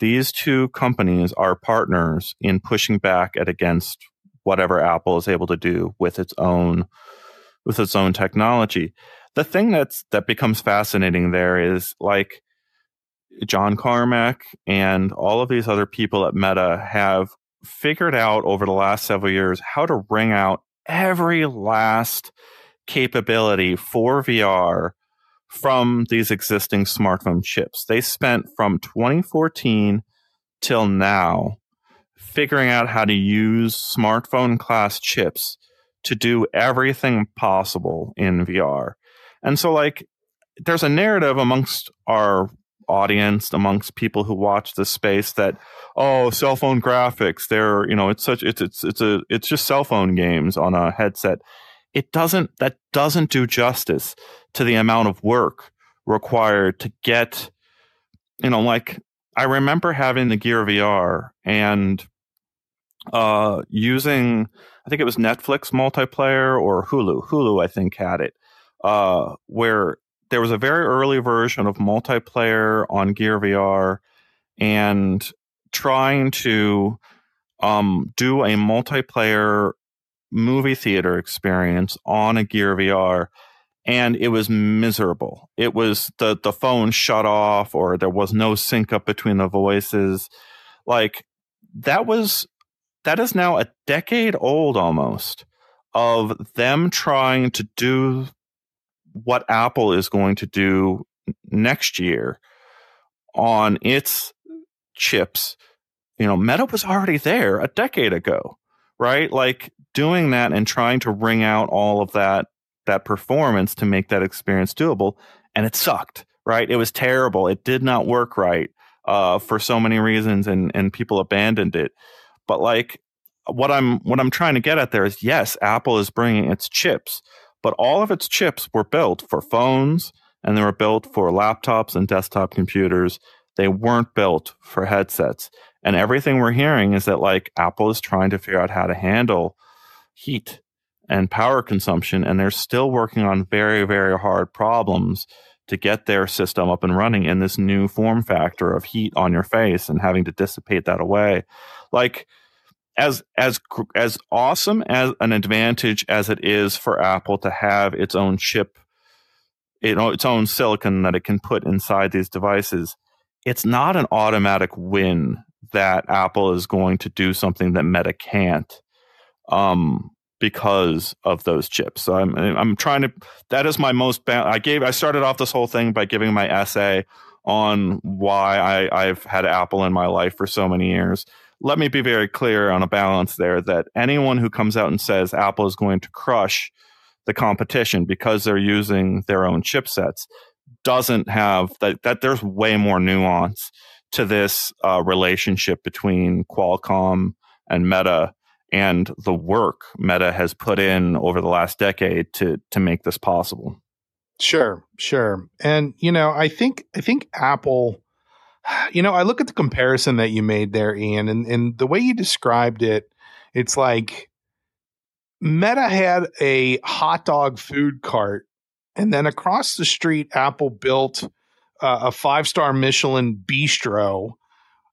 These two companies are partners in pushing back at against whatever Apple is able to do with its own with its own technology. The thing that's that becomes fascinating there is like John Carmack and all of these other people at Meta have figured out over the last several years how to wring out every last capability for VR from these existing smartphone chips. They spent from 2014 till now figuring out how to use smartphone class chips to do everything possible in VR. And so, like, there's a narrative amongst our audience, amongst people who watch this space that, oh, cell phone graphics, they're, you know, it's such, it's, it's, it's a, it's just cell phone games on a headset. It doesn't, that doesn't do justice to the amount of work required to get, you know, like, I remember having the Gear VR and uh, using, I think it was Netflix multiplayer or Hulu. Hulu, I think, had it, uh, where there was a very early version of multiplayer on Gear VR and trying to um, do a multiplayer movie theater experience on a Gear VR. And it was miserable. It was the, the phone shut off or there was no sync up between the voices. Like that was that is now a decade old almost of them trying to do what Apple is going to do next year on its chips. You know, Meta was already there a decade ago, right? Like doing that and trying to wring out all of that that performance to make that experience doable, and it sucked, right? It was terrible. It did not work right uh, for so many reasons, and and people abandoned it. But like what I'm what I'm trying to get at there is yes, Apple is bringing its chips, but all of its chips were built for phones and they were built for laptops and desktop computers. They weren't built for headsets. And everything we're hearing is that like Apple is trying to figure out how to handle heat and power consumption and they're still working on very very hard problems to get their system up and running in this new form factor of heat on your face and having to dissipate that away. Like as as as awesome as an advantage as it is for Apple to have its own chip, you know, its own silicon that it can put inside these devices, it's not an automatic win that Apple is going to do something that Meta can't. Um, because of those chips. So I'm I'm trying to that is my most ba- I gave I started off this whole thing by giving my essay on why I I've had Apple in my life for so many years let me be very clear on a balance there that anyone who comes out and says Apple is going to crush the competition because they're using their own chipsets doesn't have that, that there's way more nuance to this uh, relationship between Qualcomm and Meta and the work Meta has put in over the last decade to to make this possible. Sure, sure. And you know, I think I think Apple you know, I look at the comparison that you made there, Ian, and, and the way you described it, it's like Meta had a hot dog food cart, and then across the street, Apple built uh, a five star Michelin bistro.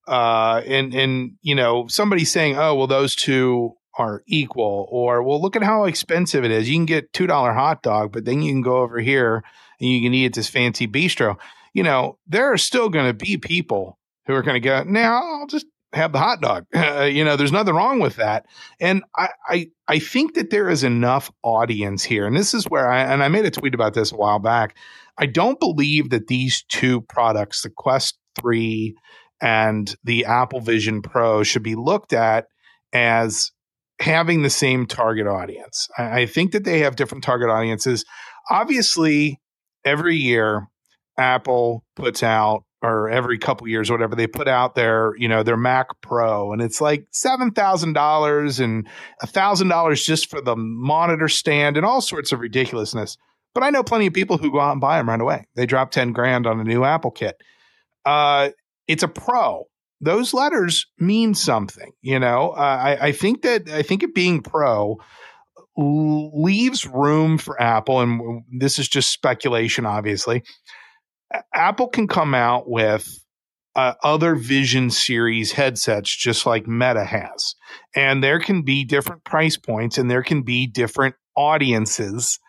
Uh, and and you know, somebody saying, "Oh, well, those two are equal," or "Well, look at how expensive it is. You can get two dollar hot dog, but then you can go over here and you can eat at this fancy bistro." you know, there are still going to be people who are going to go, now I'll just have the hot dog. You know, there's nothing wrong with that. And I, I, I think that there is enough audience here. And this is where I, and I made a tweet about this a while back. I don't believe that these two products, the Quest 3 and the Apple Vision Pro, should be looked at as having the same target audience. I, I think that they have different target audiences. Obviously, every year, Apple puts out or every couple years, whatever, they put out their, you know, their Mac Pro, and it's like seven thousand dollars and a thousand dollars just for the monitor stand and all sorts of ridiculousness. But I know plenty of people who go out and buy them right away. They drop ten grand on a new Apple kit. Uh, it's a Pro. Those letters mean something, you know. Uh, I, I think that I think it being Pro leaves room for Apple, and this is just speculation, obviously Apple can come out with uh, other Vision series headsets, just like Meta has. And there can be different price points and there can be different audiences.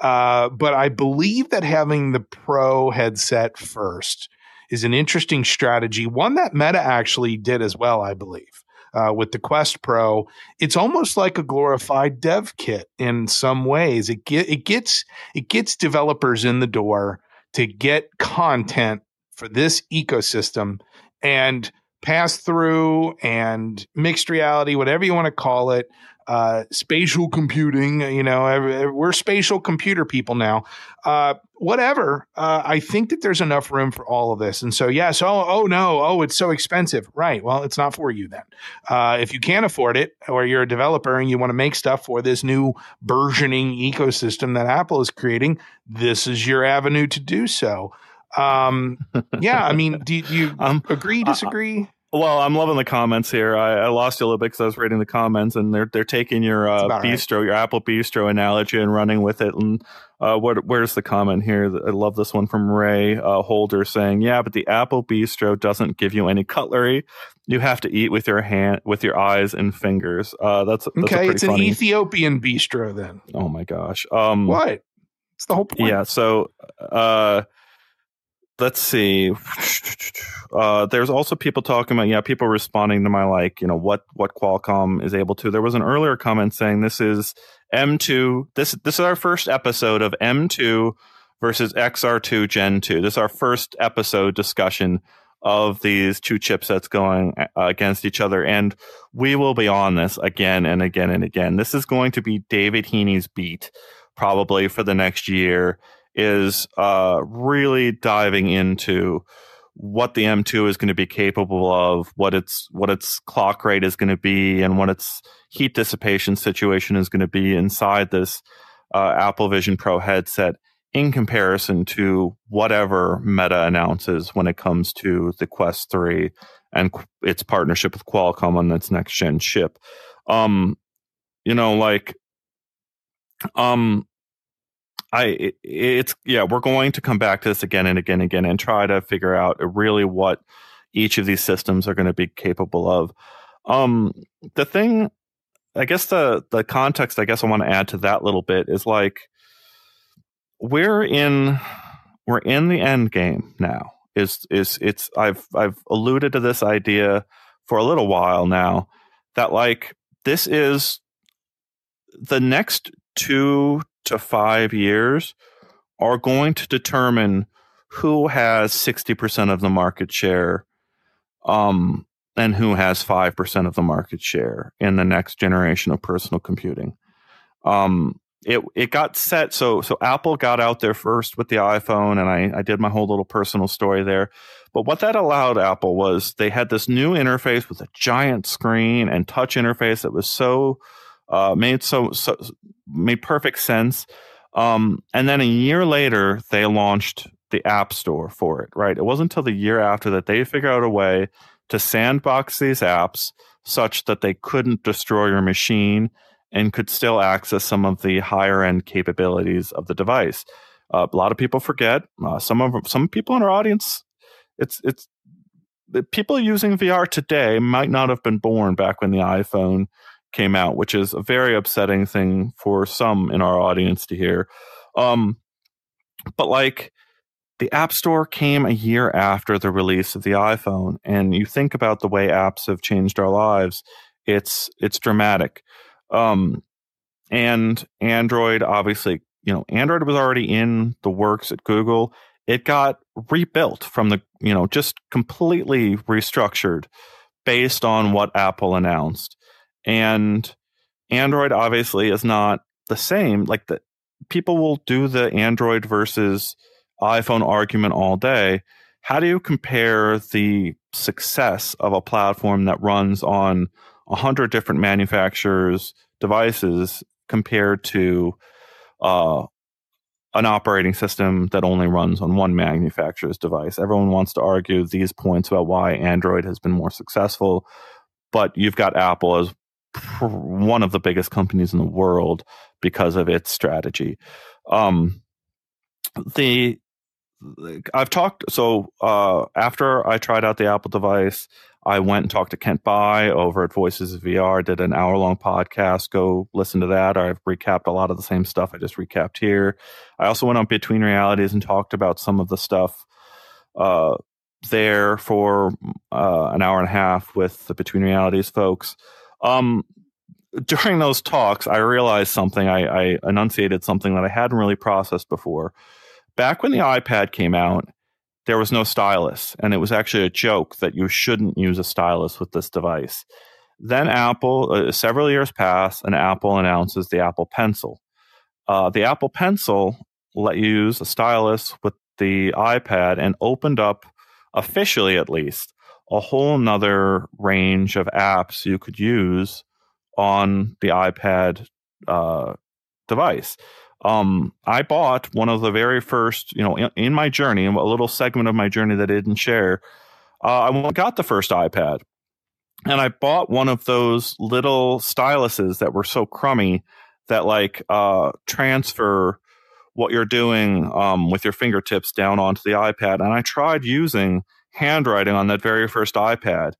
Uh, but I believe that having the Pro headset first is an interesting strategy, one that Meta actually did as well, I believe. Uh, with the Quest Pro, it's almost like a glorified dev kit in some ways. It get it gets it gets developers in the door to get content for this ecosystem and pass through and mixed reality, whatever you want to call it, uh, spatial computing. You know, we're spatial computer people now. Uh, whatever. Uh, I think that there's enough room for all of this. And so, yes. Oh, oh no. Oh, it's so expensive. Right. Well, it's not for you then. Uh, if you can't afford it, or you're a developer and you want to make stuff for this new burgeoning ecosystem that Apple is creating, this is your avenue to do so. Um, yeah. I mean, do, do you um, agree? Disagree? Well, I'm loving the comments here. I, I lost you a little bit because I was reading the comments, and they're they're taking your uh, bistro, right. your Apple Bistro analogy, and running with it. And uh, what, where's the comment here? I love this one from Ray uh, Holder saying, "Yeah, but the Apple Bistro doesn't give you any cutlery. You have to eat with your hand, with your eyes and fingers. Uh, that's, that's okay. It's funny. an Ethiopian bistro, then. Oh my gosh. Um, what? It's the whole point. Yeah. So, uh, let's see. Uh, there's also people talking about yeah, people responding to my like, you know, what what Qualcomm is able to. There was an earlier comment saying this is M2. This this is our first episode of M2 versus XR2 Gen 2. This is our first episode discussion of these two chipsets going uh, against each other, and we will be on this again and again and again. This is going to be David Heaney's beat probably for the next year is uh, really diving into what the M2 is going to be capable of, what its what its clock rate is going to be, and what its heat dissipation situation is going to be inside this uh, Apple Vision Pro headset in comparison to whatever Meta announces when it comes to the Quest 3 and its partnership with Qualcomm on its next gen chip. Um, you know, like, um, I it's yeah, we're going to come back to this again and again and again and try to figure out really what each of these systems are going to be capable of. Um, the thing, I guess the the context I guess I want to add to that little bit is like we're in we're in the end game now. Is is it's I've I've alluded to this idea for a little while now that like this is the next two to five years are going to determine who has 60% of the market share um, and who has 5% of the market share in the next generation of personal computing. Um, it it got set so so Apple got out there first with the iPhone and I, I did my whole little personal story there. But what that allowed Apple was they had this new interface with a giant screen and touch interface that was so uh, made so, so made perfect sense. Um, and then a year later, they launched the App Store for it. Right, it wasn't until the year after that they figured out a way to sandbox these apps such that they couldn't destroy your machine and could still access some of the higher end capabilities of the device. Uh, a lot of people forget. Uh, some of some people in our audience, it's it's the people using VR today might not have been born back when the iPhone came out, which is a very upsetting thing for some in our audience to hear. Um, but like the App Store came a year after the release of the iPhone, and you think about the way apps have changed our lives. It's it's dramatic. Um, and Android, obviously, you know, Android was already in the works at Google. It got rebuilt from the, you know, just completely restructured based on what Apple announced. And Android obviously is not the same. Like the people will do the Android versus iPhone argument all day. How do you compare the success of a platform that runs on a hundred different manufacturers' devices compared to uh, an operating system that only runs on one manufacturer's device? Everyone wants to argue these points about why Android has been more successful, but you've got Apple as one of the biggest companies in the world because of its strategy. Um, the I've talked so uh, after I tried out the Apple device, I went and talked to Kent Bye over at Voices of VR, did an hour long podcast. Go listen to that. I've recapped a lot of the same stuff I just recapped here. I also went on Between Realities and talked about some of the stuff uh, there for uh, an hour and a half with the Between Realities folks. Um, during those talks, I realized something. I, I enunciated something that I hadn't really processed before. Back when the iPad came out, there was no stylus, and it was actually a joke that you shouldn't use a stylus with this device. Then Apple, uh, several years pass, and Apple announces the Apple Pencil. Uh, the Apple Pencil let you use a stylus with the iPad and opened up, officially at least, a whole nother range of apps you could use on the iPad uh, device. Um, I bought one of the very first, you know, in, in, my journey, a little segment of my journey that I didn't share. Uh, I got the first iPad, and I bought one of those little styluses that were so crummy that like uh, transfer what you're doing um, with your fingertips down onto the iPad. And I tried using handwriting on that very first iPad.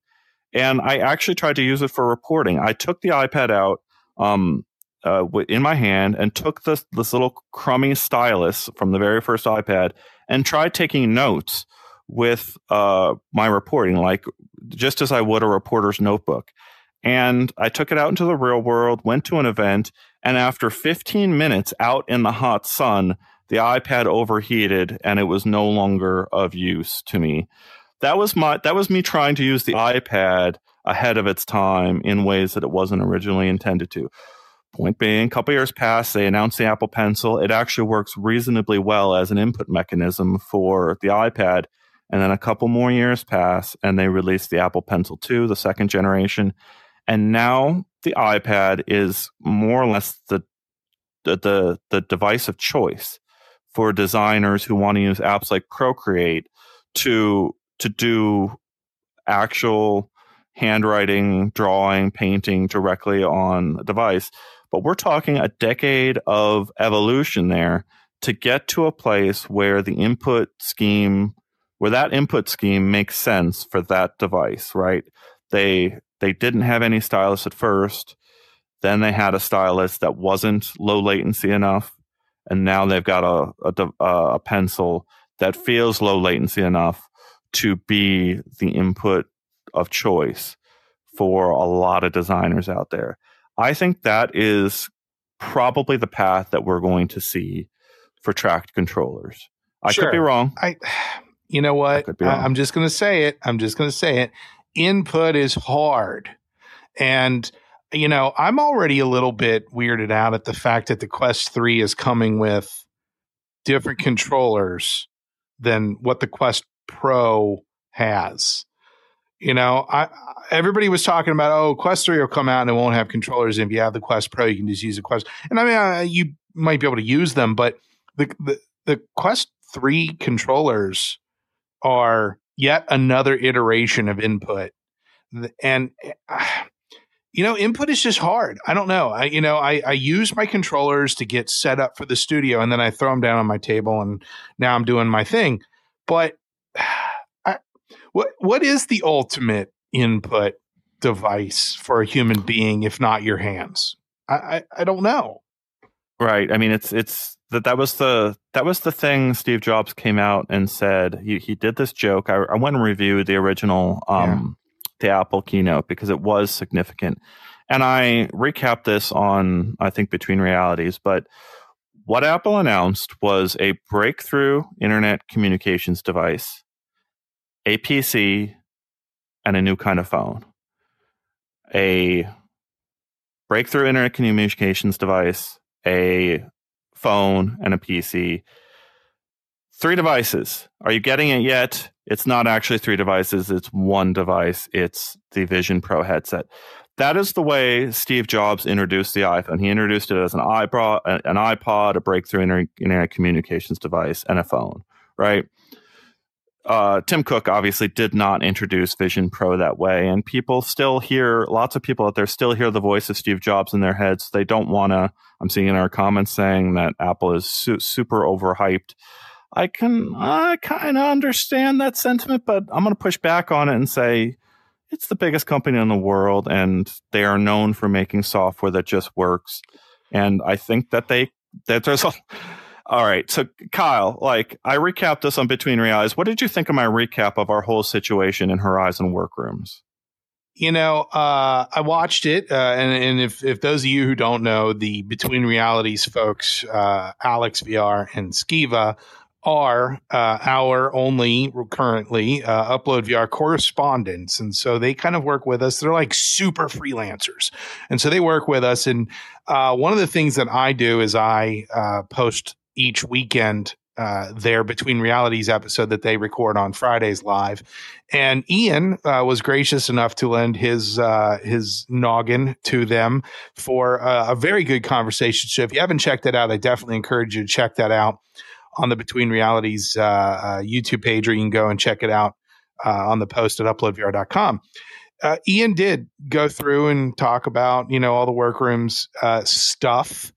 And I actually tried to use it for reporting. I took the iPad out um, uh, in my hand and took this, this little crummy stylus from the very first iPad and tried taking notes with uh, my reporting, like just as I would a reporter's notebook. And I took it out into the real world, went to an event, and after 15 minutes out in the hot sun, the iPad overheated and it was no longer of use to me that was my that was me trying to use the iPad ahead of its time in ways that it wasn't originally intended to. Point being, a couple years passed, they announced the Apple Pencil. It actually works reasonably well as an input mechanism for the iPad. And then a couple more years pass, and they released the Apple Pencil 2, the second generation. And now the iPad is more or less the the the, the device of choice for designers who want to use apps like Procreate to to do actual handwriting, drawing, painting directly on a device. But we're talking a decade of evolution there to get to a place where the input scheme, where that input scheme makes sense for that device, right? They they didn't have any stylus at first. Then they had a stylus that wasn't low latency enough, and now they've got a a, a pencil that feels low latency enough to be the input of choice for a lot of designers out there. I think that is probably the path that we're going to see for tracked controllers. I sure. could be wrong. I, you know what? I am just going to say it. I'm just going to say it. Input is hard, and you know I'm already a little bit weirded out at the fact that the Quest Three is coming with different controllers than what the Quest Pro has. You know, I everybody was talking about oh Quest three will come out and it won't have controllers. And if you have the Quest Pro, you can just use the Quest. And I mean, uh, you might be able to use them, but the the, the Quest three controllers are yet another iteration of input, and. Uh, you know, input is just hard. I don't know. I, you know, I, I use my controllers to get set up for the studio and then I throw them down on my table and now I'm doing my thing. But I, what what is the ultimate input device for a human being if not your hands? I, I, I don't know. Right. I mean, it's it's that that was the that was the thing Steve Jobs came out and said he he did this joke. I, I went and reviewed the original um yeah. the Apple keynote because it was significant. And I recap this on I think between realities, but what Apple announced was a breakthrough internet communications device, a PC, and a new kind of phone. A breakthrough internet communications device, a phone, and a PC. Three devices. Are you getting it yet? It's not actually three devices, it's one device. It's the Vision Pro headset. That is the way Steve Jobs introduced the iPhone. He introduced it as an iPod, an iPod, a breakthrough internet communications device, and a phone, right? Uh, Tim Cook obviously did not introduce Vision Pro that way, and people still hear lots of people out there still hear the voice of Steve Jobs in their heads. They don't want to. I'm seeing in our comments saying that Apple is su- super overhyped. I can I kind of understand that sentiment, but I'm going to push back on it and say it's the biggest company in the world, and they are known for making software that just works. And I think that they that there's a all right. So, Kyle, like I recapped this on Between Realities. What did you think of my recap of our whole situation in Horizon Workrooms? You know, uh, I watched it, uh, and, and if, if those of you who don't know, the Between Realities folks, uh, Alex VR and Skeeva, are uh, our only currently uh, UploadVR correspondents, and so they kind of work with us. They're like super freelancers, and so they work with us. And uh, one of the things that I do is I uh, post each weekend uh, their between realities episode that they record on Fridays live. And Ian uh, was gracious enough to lend his uh, his noggin to them for a very good conversation. So if you haven't checked that out, I definitely encourage you to check that out on the Between Realities uh, uh, YouTube page, or you can go and check it out uh, on the post at uploadvr.com. Ian did go through and talk about you know all the workrooms stuff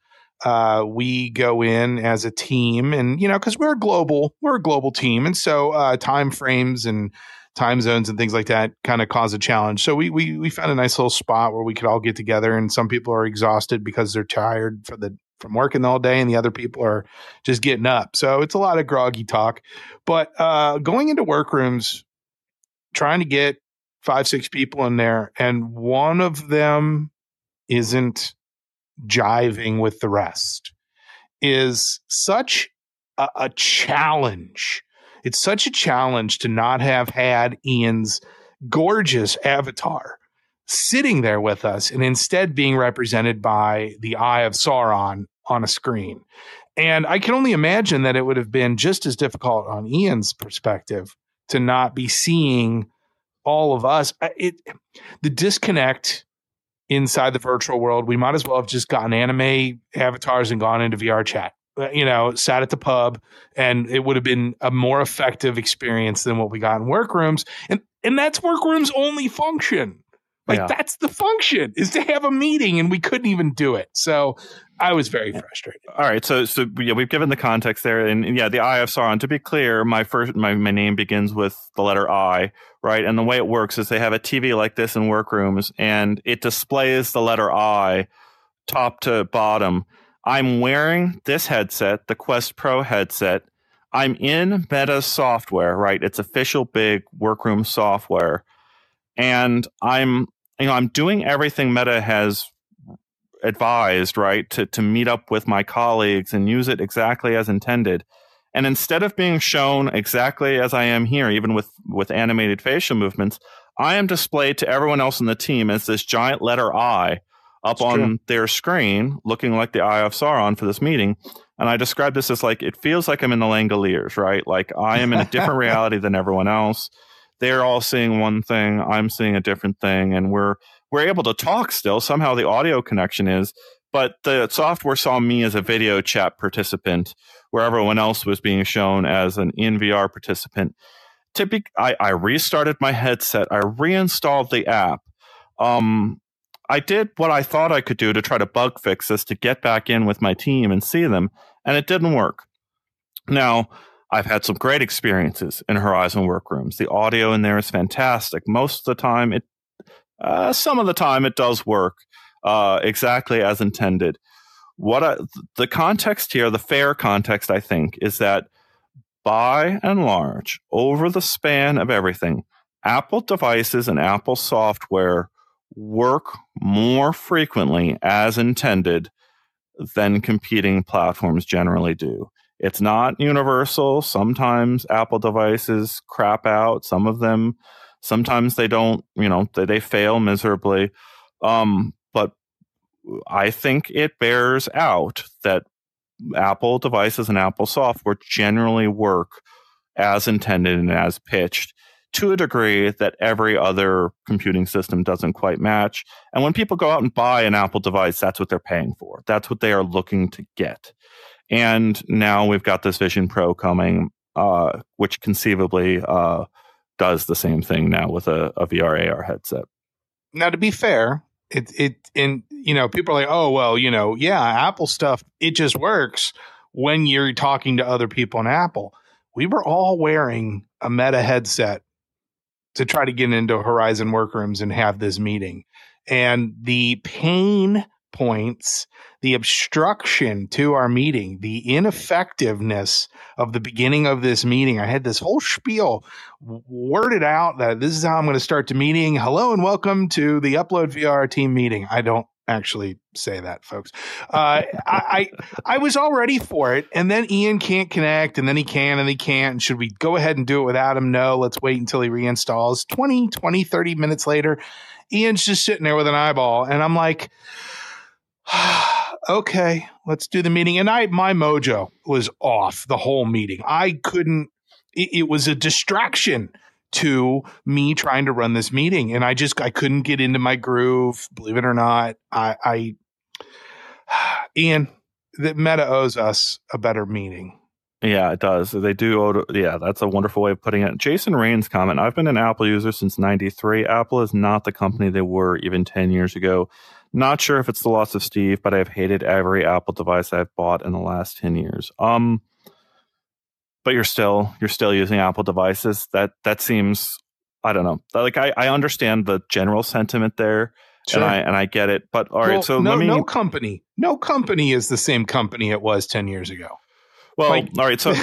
uh, we go in as a team and you know because we're a global we're a global team. And so uh, time frames and time zones and things like that kind of cause a challenge. So we, we we found a nice little spot where we could all get together and some people are exhausted because they're tired for the from working all day and the other people are just getting up. So it's a lot of groggy talk. But uh, going into workrooms trying to get five six people in there and one of them isn't jiving with the rest is such a, a challenge. It's such a challenge to not have had Ian's gorgeous avatar sitting there with us and instead being represented by the eye of Sauron on a screen. And I can only imagine that it would have been just as difficult on Ian's perspective to not be seeing all of us. It the disconnect inside the virtual world. We might as well have just gotten anime avatars and gone into VR chat. Uh, you know, sat at the pub, and it would have been a more effective experience than what we got in workrooms. And and that's workrooms only function. Like yeah. that's the function is to have a meeting, and we couldn't even do it. So I was very frustrated. All right, so so yeah, we've given the context there, and, yeah, the Eye of Sauron. To be clear, my first my, my name begins with the letter I, right? And the way it works is they have a TV like this in workrooms, and it displays the letter I, top to bottom. I'm wearing this headset, the Quest Pro headset. I'm in Meta software, right? It's official big workroom software, and I'm you know I'm doing everything Meta has advised, right, to, to meet up with my colleagues and use it exactly as intended. And instead of being shown exactly as I am here, even with, with animated facial movements, I am displayed to everyone else in the team as this giant letter I up That's on true. their screen, looking like the Eye of Sauron for this meeting. And I describe this as like, it feels like I'm in the Langoliers, right? Like I am in a different reality than everyone else. They're all seeing one thing, I'm seeing a different thing, and we're we're able to talk still. Somehow the audio connection is, but the software saw me as a video chat participant, where everyone else was being shown as an in VR participant. Typically, I, I restarted my headset. I reinstalled the app. Um, I did what I thought I could do to try to bug fix this to get back in with my team and see them, and it didn't work. Now, I've had some great experiences in Horizon Workrooms. The audio in there is fantastic. Most of the time, it uh, some of the time it does work uh, exactly as intended. what I, the context here, the fair context, I think, is that by and large, over the span of everything, Apple devices and Apple software work more frequently as intended than competing platforms generally do. It's not universal. Sometimes Apple devices crap out. Some of them, sometimes they don't, you know, they, they fail miserably. Um, but I think it bears out that Apple devices and Apple software generally work as intended and as pitched to a degree that every other computing system doesn't quite match. And when people go out and buy an Apple device, that's what they're paying for. That's what they are looking to get. And now we've got this Vision Pro coming, uh, which conceivably uh, does the same thing now with a, a VR AR headset. Now, to be fair, it it and you know people are like, oh well, you know, yeah, Apple stuff it just works when you're talking to other people in Apple. We were all wearing a Meta headset to try to get into Horizon workrooms and have this meeting. And the pain points, the obstruction to our meeting, the ineffectiveness of the beginning of this meeting. I had this whole spiel worded out that this is how I'm going to start the meeting. Hello and welcome to the UploadVR team meeting. I don't actually say that, folks. Uh, I, I, I was all ready for it, and then Ian can't connect, and then he can, and he can't. And should we go ahead and do it without him? No, let's wait until he reinstalls. 20, 20, 30 minutes later, Ian's just sitting there with an eyeball, and I'm like, okay, let's do the meeting. And I, my mojo was off the whole meeting. I couldn't. It, it was a distraction to me trying to run this meeting and i just i couldn't get into my groove believe it or not i i ian that meta owes us a better meeting yeah it does they do owe yeah that's a wonderful way of putting it jason rain's comment i've been an apple user since 93 apple is not the company they were even 10 years ago not sure if it's the loss of steve but i've hated every apple device i've bought in the last 10 years um but you're still you're still using Apple devices. That that seems I don't know. Like I, I understand the general sentiment there. Sure. And I and I get it. But all well, right, so no, me, no company, no company is the same company it was ten years ago. Well, like, all right, so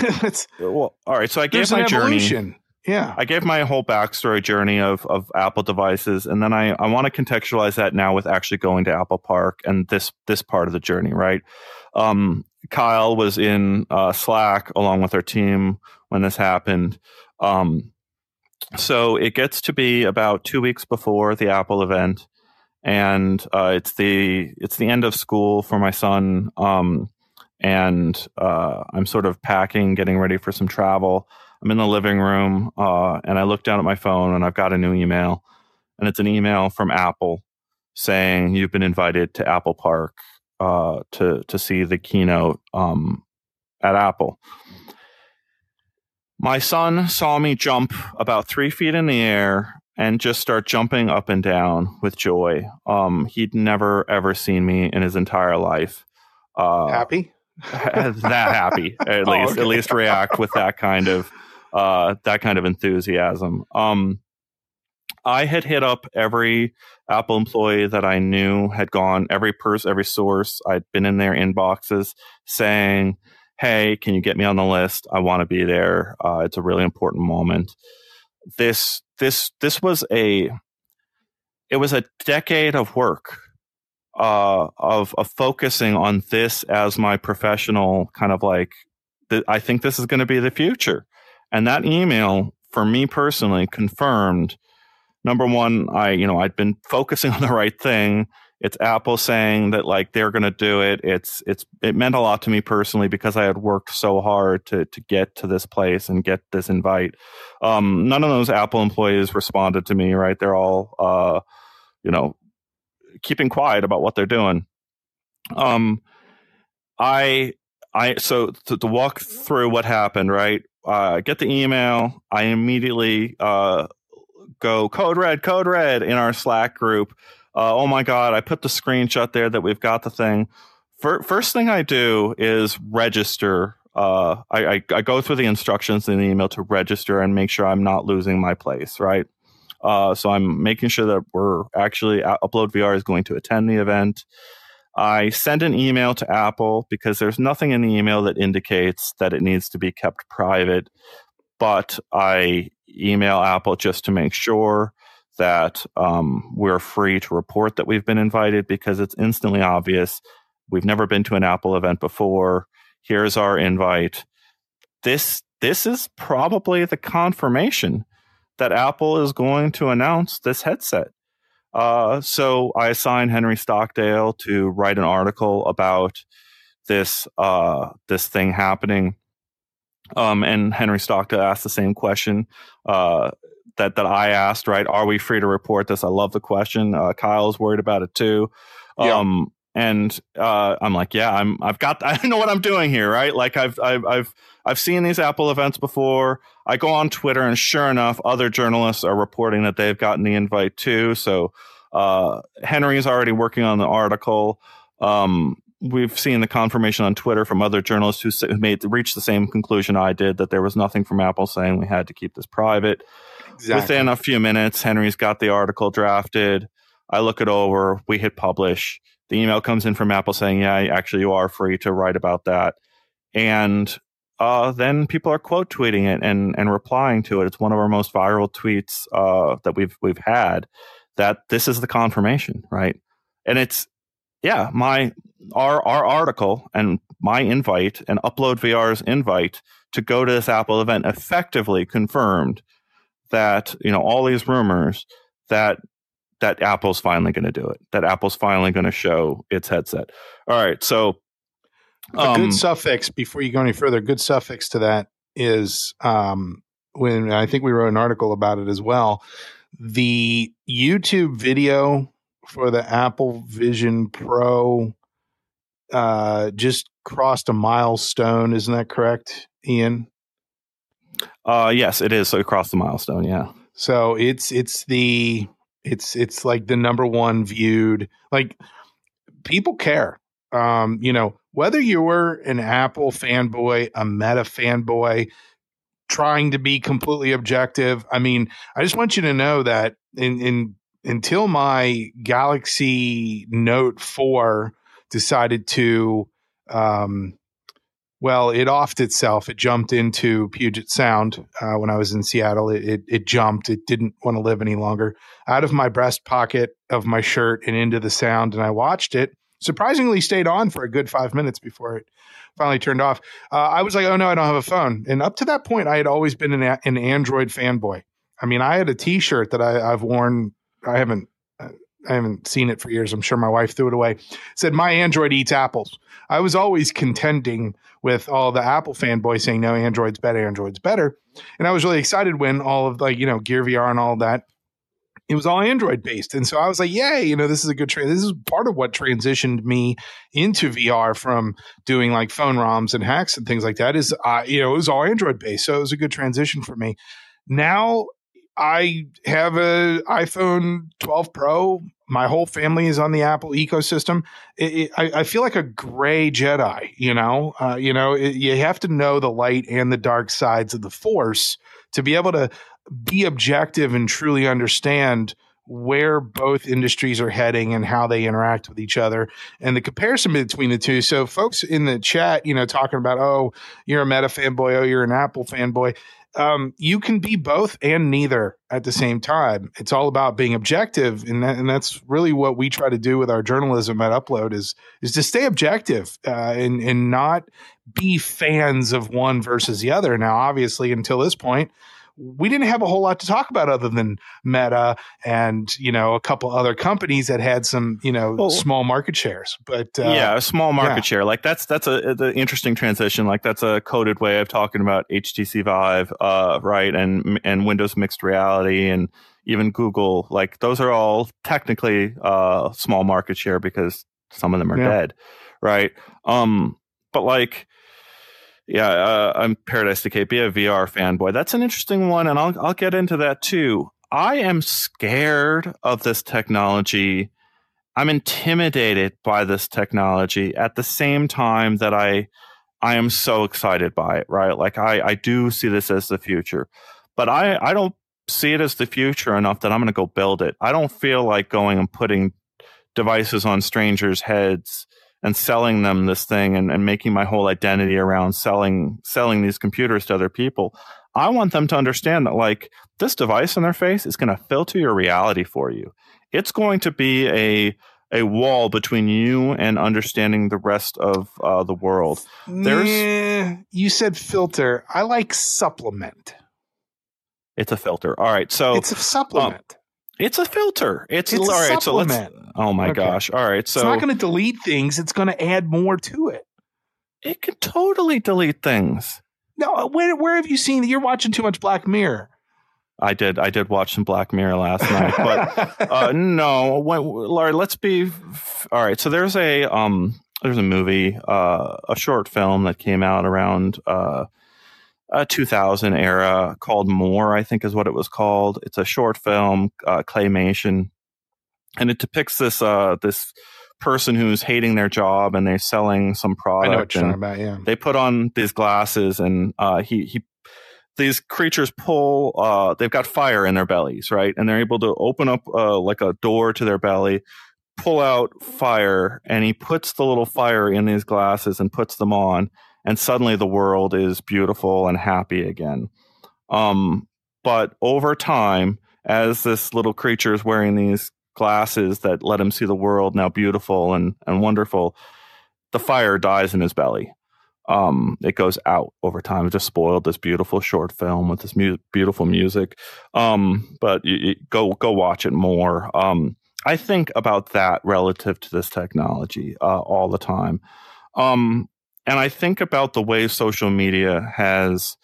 well, all right, so I gave my journey. Yeah, I gave my whole backstory journey of of Apple devices, and then I I want to contextualize that now with actually going to Apple Park and this this part of the journey, right? Um, Kyle was in uh, Slack along with our team when this happened. Um, so it gets to be about two weeks before the Apple event, and uh, it's the it's the end of school for my son. Um, and uh, I'm sort of packing, getting ready for some travel. I'm in the living room, uh, and I look down at my phone, and I've got a new email, and it's an email from Apple saying you've been invited to Apple Park uh, to to see the keynote um, at Apple. My son saw me jump about three feet in the air and just start jumping up and down with joy. Um, he'd never ever seen me in his entire life. Uh, happy? that happy, at oh, least. Okay. At least react with that kind of uh, that kind of enthusiasm. Um, I had hit up every Apple employee that I knew had gone, every person, every source. I'd been in their inboxes saying, Hey, can you get me on the list? I want to be there. Uh, it's a really important moment. This, this, this was a, it was a decade of work, uh, of, of focusing on this as my professional kind of like, th- I think this is going to be the future. And that email for me personally confirmed number one, I, you know, I'd been focusing on the right thing. It's Apple saying that like they're going to do it. It's it's it meant a lot to me personally because I had worked so hard to to get to this place and get this invite. Um, none of those Apple employees responded to me. Right? They're all, uh, you know, keeping quiet about what they're doing. Um, I I so to, to walk through what happened. Right? Uh, get the email. I immediately uh, go code red, code red in our Slack group. Uh, oh my God, I put the screenshot there that we've got the thing. First thing I do is register. Uh, I, I, I, go through the instructions in the email to register and make sure I'm not losing my place, right? Uh, so I'm making sure that we're actually UploadVR is going to attend the event. I send an email to Apple because there's nothing in the email that indicates that it needs to be kept private. But I email Apple just to make sure that um, we're free to report that we've been invited because it's instantly obvious. We've never been to an Apple event before. Here's our invite. This this is probably the confirmation that Apple is going to announce this headset. Uh, so I assigned Henry Stockdale to write an article about this uh, this thing happening. Um, and Henry Stockdale asked the same question uh, that that I asked. Right? Are we free to report this? I love the question. Uh, Kyle is worried about it too. Um, and uh, I'm like, yeah, I'm. I've got. I know what I'm doing here, right? Like I've, I've, I've, I've seen these Apple events before. I go on Twitter, and sure enough, other journalists are reporting that they've gotten the invite too. So uh, Henry is already working on the article. Um, we've seen the confirmation on Twitter from other journalists who made reached the same conclusion I did that there was nothing from Apple saying we had to keep this private. Exactly. Within a few minutes, Henry's got the article drafted. I look it over. We hit publish the email comes in from Apple saying, "Yeah, actually, you are free to write about that," and uh, then people are quote tweeting it and and replying to it. It's one of our most viral tweets uh, that we've we've had. That this is the confirmation, right? And it's yeah, my our our article and my invite and UploadVR's invite to go to this Apple event effectively confirmed that you know all these rumors that that Apple's finally going to do it. That Apple's finally going to show its headset. All right, so um, a good suffix before you go any further. Good suffix to that is um, when I think we wrote an article about it as well. The YouTube video for the Apple Vision Pro uh, just crossed a milestone. Isn't that correct, Ian? Uh, yes, it is. So it crossed the milestone. Yeah. So it's it's the it's it's like the number one viewed. Like people care. Um, you know, whether you were an Apple fanboy, a Meta fanboy, trying to be completely objective. I mean, I just want you to know that in in until my Galaxy Note 4 decided to um, well, it offed itself. It jumped into Puget Sound uh, when I was in Seattle. It, it, it jumped. It didn't want to live any longer. Out of my breast pocket of my shirt and into the sound, and I watched it. Surprisingly, stayed on for a good five minutes before it finally turned off. Uh, I was like, "Oh no, I don't have a phone." And up to that point, I had always been an, an Android fanboy. I mean, I had a T-shirt that I, I've worn. I haven't I haven't seen it for years. I'm sure my wife threw it away. It said my Android eats apples. I was always contending with all the Apple fanboys saying no, Android's better, Android's better. And I was really excited when all of like, you know, Gear VR and all that, it was all Android based. And so I was like, yay, you know, this is a good trade. This is part of what transitioned me into VR from doing like phone ROMs and hacks and things like that is, uh, you know, it was all Android based. So it was a good transition for me. Now I have a iPhone 12 Pro. My whole family is on the Apple ecosystem. It, it, I, I, feel like a gray Jedi. You know, uh, you know, it, you have to know the light and the dark sides of the Force to be able to be objective and truly understand where both industries are heading and how they interact with each other and the comparison between the two. So folks in the chat, you know, talking about, oh, you're a Meta fanboy, oh, you're an Apple fanboy um, you can be both and neither at the same time. It's all about being objective, and that, and that's really what we try to do with our journalism at Upload is is to stay objective uh, and and not be fans of one versus the other. Now, obviously, until this point, we didn't have a whole lot to talk about other than Meta and you know a couple other companies that had some you know well, small market shares. But uh, yeah, a small market yeah. share like that's that's a, a, interesting transition. Like that's a coded way of talking about HTC Vive, uh, right? And and Windows mixed reality and even Google. Like those are all technically uh, small market share because some of them are yeah. dead, right? Um, but like yeah, uh, I'm Paradise Decay. Be a VR fanboy. That's an interesting one, and I'll I'll get into that too. I am scared of this technology. I'm intimidated by this technology at the same time that I I am so excited by it, right? Like I, I do see this as the future. But I, I don't see it as the future enough that I'm gonna go build it. I don't feel like going and putting devices on strangers' heads and selling them this thing and, and making my whole identity around selling selling these computers to other people. I want them to understand that like this device in their face is going to filter your reality for you. It's going to be a a wall between you and understanding the rest of uh, the world. There's yeah, you said filter. I like supplement. It's a filter. All right, so it's a supplement. Um, it's a filter. It's, it's all right. So let's. Oh my okay. gosh! All right, so it's not going to delete things. It's going to add more to it. It can totally delete things. No, where where have you seen? You're watching too much Black Mirror. I did. I did watch some Black Mirror last night, but uh, no, when, Larry. Let's be all right. So there's a um, there's a movie, uh, a short film that came out around uh, a 2000 era called More. I think is what it was called. It's a short film, uh, claymation, and it depicts this uh, this person who's hating their job and they're selling some product. I know what you're talking about. Yeah, they put on these glasses and uh, he he these creatures pull uh, they've got fire in their bellies right and they're able to open up uh, like a door to their belly pull out fire and he puts the little fire in these glasses and puts them on and suddenly the world is beautiful and happy again um, but over time as this little creature is wearing these glasses that let him see the world now beautiful and, and wonderful the fire dies in his belly um, it goes out over time. It just spoiled this beautiful short film with this mu- beautiful music. Um, but you, you go go watch it more. Um, I think about that relative to this technology uh, all the time, um, and I think about the way social media has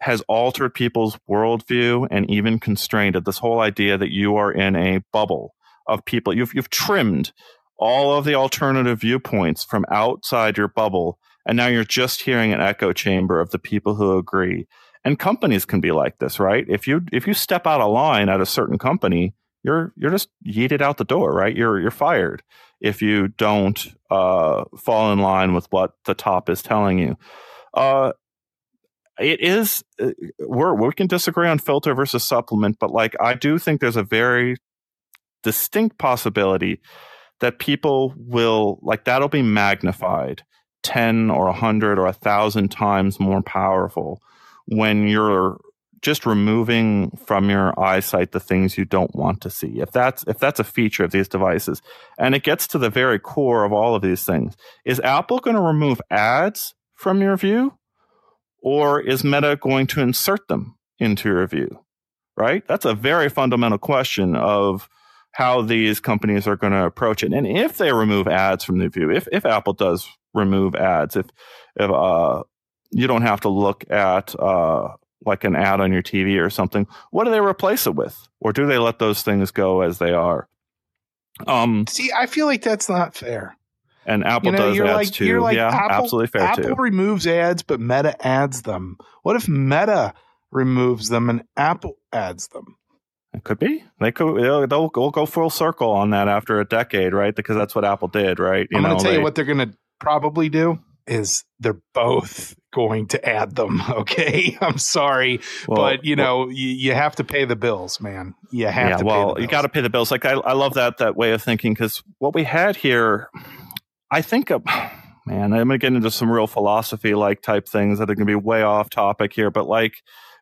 has altered people's worldview and even constrained it. This whole idea that you are in a bubble of people. You've you've trimmed all of the alternative viewpoints from outside your bubble and now you're just hearing an echo chamber of the people who agree. And companies can be like this, right? If you if you step out of line at a certain company, you're you're just yeeted out the door, right? You're you're fired if you don't uh, fall in line with what the top is telling you. Uh, it is uh, we're we can disagree on filter versus supplement, but like I do think there's a very distinct possibility that people will like that'll be magnified 10 or 100 or 1,000 times more powerful when you're just removing from your eyesight the things you don't want to see. If that's if that's a feature of these devices, and it gets to the very core of all of these things, is Apple going to remove ads from your view, or is Meta going to insert them into your view? Right. That's a very fundamental question of how these companies are going to approach it. And if they remove ads from the view, if if Apple does remove ads. If if uh, you don't have to look at uh, like an ad on your TV or something, what do they replace it with, or do they let those things go as they are? Um, See, I feel like that's not fair. And Apple you know, does ads like, too. Like yeah, Apple, absolutely fair Apple too. Apple removes ads, but Meta adds them. What if Meta removes them and Apple adds them? It could be. They could. They'll, they'll, go full circle on that after a decade, right? Because that's what Apple did, right? You I'm going to tell they, you what they're going to probably do is they're both going to add them. Okay, I'm sorry, well, but you know well, you, you, have to pay the bills, man. You have yeah, to. Well, you got to pay the bills. Like I, I love that that way of thinking because what we had here, I think, uh, man, I'm gonna get into some real philosophy like type things that are gonna be way off topic here, but like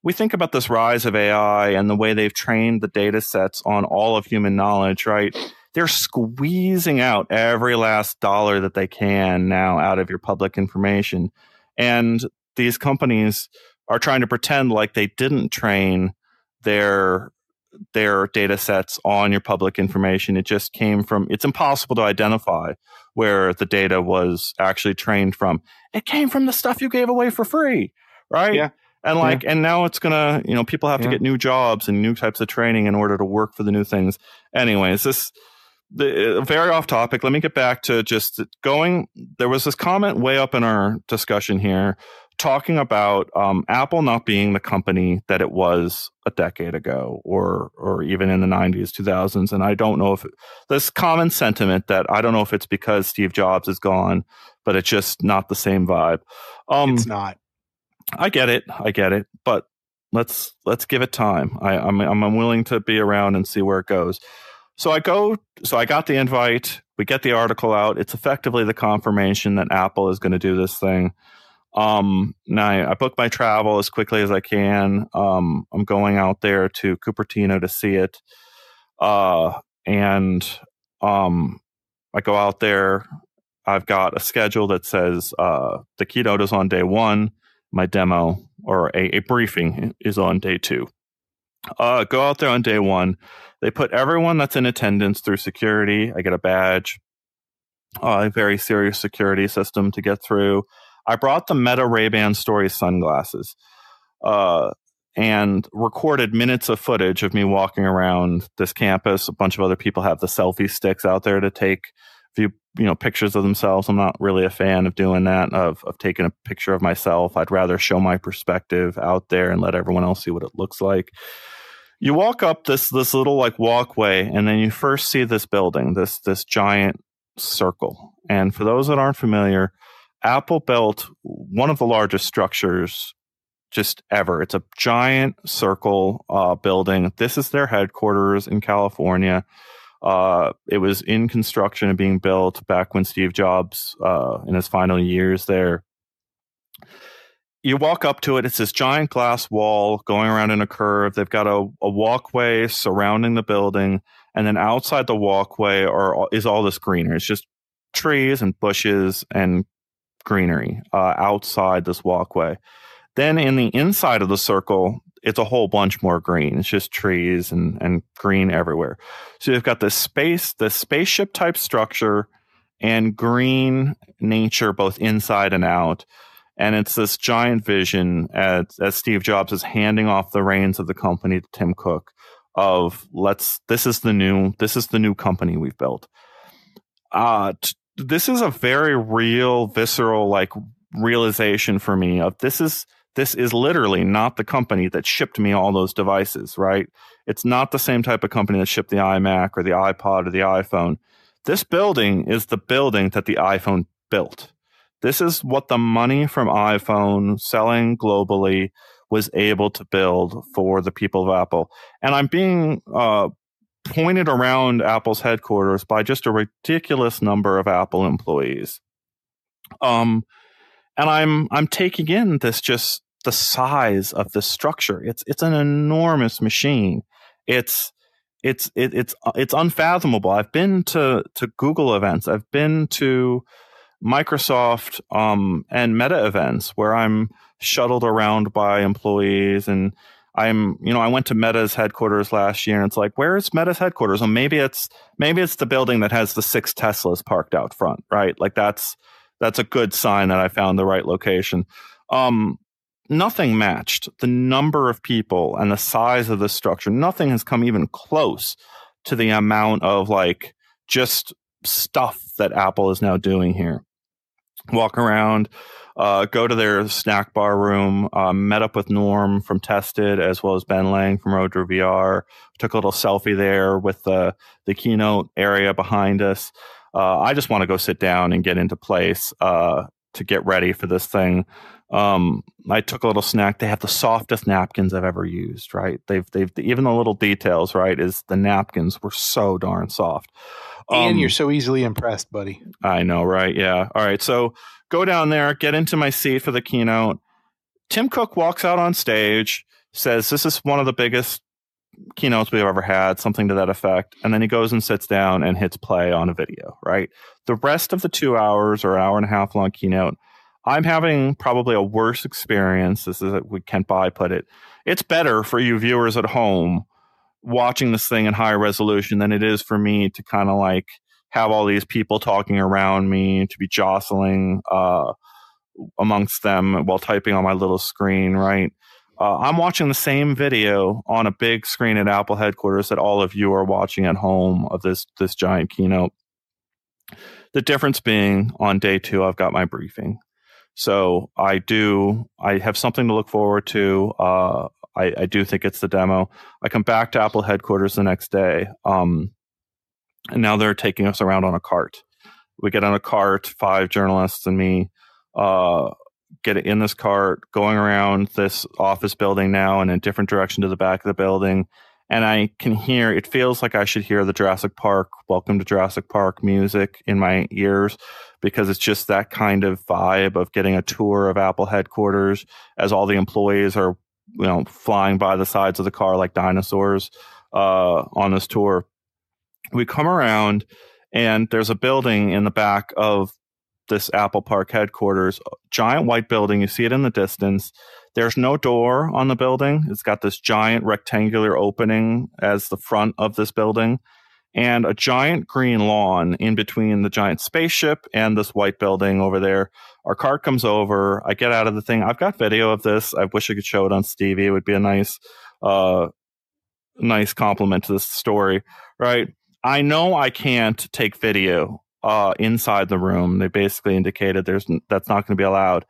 we think about this rise of AI and the way they've trained the data sets on all of human knowledge, right? They're squeezing out every last dollar that they can now out of your public information. And these companies are trying to pretend like they didn't train their their data sets on your public information. It just came from it's impossible to identify where the data was actually trained from. It came from the stuff you gave away for free, right? Yeah. And like, yeah. and now it's gonna, you know, people have to get new jobs and new types of training in order to work for the new things. Anyways, this the, uh, very off topic. Let me get back to just going. There was this comment way up in our discussion here talking about um, Apple not being the company that it was a decade ago or or even in the 90s, 2000s. And I don't know if it, this common sentiment that I don't know if it's because Steve Jobs is gone, but it's just not the same vibe. Um, it's not. I get it. I get it. But let's let's give it time. I, I'm I'm willing to be around and see where it goes. So I go, so I got the invite. We get the article out. It's effectively the confirmation that Apple is going to do this thing. Um, now I, I book my travel as quickly as I can. Um, I'm going out there to Cupertino to see it. Uh, and um, I go out there. I've got a schedule that says uh, the keynote is on day one, my demo or a, a briefing is on day two. Uh, go out there on day one. They put everyone that's in attendance through security. I get a badge, uh, a very serious security system to get through. I brought the Meta Ray Ban Story sunglasses uh, and recorded minutes of footage of me walking around this campus. A bunch of other people have the selfie sticks out there to take view you know pictures of themselves. I'm not really a fan of doing that of of taking a picture of myself. I'd rather show my perspective out there and let everyone else see what it looks like. You walk up this this little like walkway and then you first see this building, this this giant circle. And for those that aren't familiar, Apple built one of the largest structures just ever. It's a giant circle uh, building. This is their headquarters in California. Uh, it was in construction and being built back when Steve Jobs, uh, in his final years there. You walk up to it, it's this giant glass wall going around in a curve. They've got a, a walkway surrounding the building. And then outside the walkway are, is all this greenery. It's just trees and bushes and greenery uh, outside this walkway. Then in the inside of the circle, it's a whole bunch more green. It's just trees and, and green everywhere. So you've got this space, the spaceship type structure and green nature both inside and out. And it's this giant vision as, as Steve Jobs is handing off the reins of the company to Tim Cook of let's this is the new this is the new company we've built. Uh t- this is a very real, visceral, like realization for me of this is this is literally not the company that shipped me all those devices, right? It's not the same type of company that shipped the iMac or the iPod or the iPhone. This building is the building that the iPhone built. This is what the money from iPhone selling globally was able to build for the people of Apple. And I'm being uh, pointed around Apple's headquarters by just a ridiculous number of Apple employees. Um, and I'm I'm taking in this just the size of this structure. It's it's an enormous machine. It's it's it, it's it's unfathomable. I've been to to Google events. I've been to Microsoft um, and Meta events where I'm shuttled around by employees and I'm, you know, I went to Meta's headquarters last year and it's like, where is Meta's headquarters? Well, maybe it's, maybe it's the building that has the six Teslas parked out front, right? Like that's, that's a good sign that I found the right location. Um, nothing matched the number of people and the size of the structure. Nothing has come even close to the amount of like just stuff that Apple is now doing here. Walk around, uh, go to their snack bar room, uh, met up with Norm from Tested as well as Ben Lang from Road to VR. Took a little selfie there with the, the keynote area behind us. Uh, I just want to go sit down and get into place uh, to get ready for this thing. Um, I took a little snack. They have the softest napkins I've ever used. Right? They've they've even the little details. Right? Is the napkins were so darn soft. Um, and you're so easily impressed, buddy. I know, right? Yeah. All right. So go down there, get into my seat for the keynote. Tim Cook walks out on stage, says, This is one of the biggest keynotes we've ever had, something to that effect. And then he goes and sits down and hits play on a video, right? The rest of the two hours or hour and a half long keynote, I'm having probably a worse experience. This is what Kent Bye put it. It's better for you viewers at home watching this thing in high resolution than it is for me to kind of like have all these people talking around me, to be jostling uh, amongst them while typing on my little screen, right? Uh, I'm watching the same video on a big screen at Apple headquarters that all of you are watching at home of this this giant keynote. The difference being on day two, I've got my briefing. So I do, I have something to look forward to. Uh, I, I, do think it's the demo. I come back to Apple headquarters the next day. Um, and now they're taking us around on a cart. We get on a cart, five journalists and me, uh, get in this cart, going around this office building now in a different direction to the back of the building. and I can hear. It feels like I should hear the Jurassic Park "Welcome to Jurassic Park" music in my ears because it's just that kind of vibe of getting a tour of Apple headquarters as all the employees are you know flying by the sides of the car like dinosaurs uh, on this tour. We come around and there's a building in the back of this Apple Park headquarters, giant white building. You see it in the distance. There's no door on the building. It's got this giant rectangular opening as the front of this building and a giant green lawn in between the giant spaceship and this white building over there. Our car comes over. I get out of the thing. I've got video of this. I wish I could show it on Stevie. It would be a nice, uh, nice compliment to this story, right? I know I can't take video uh, inside the room. They basically indicated there's that's not going to be allowed.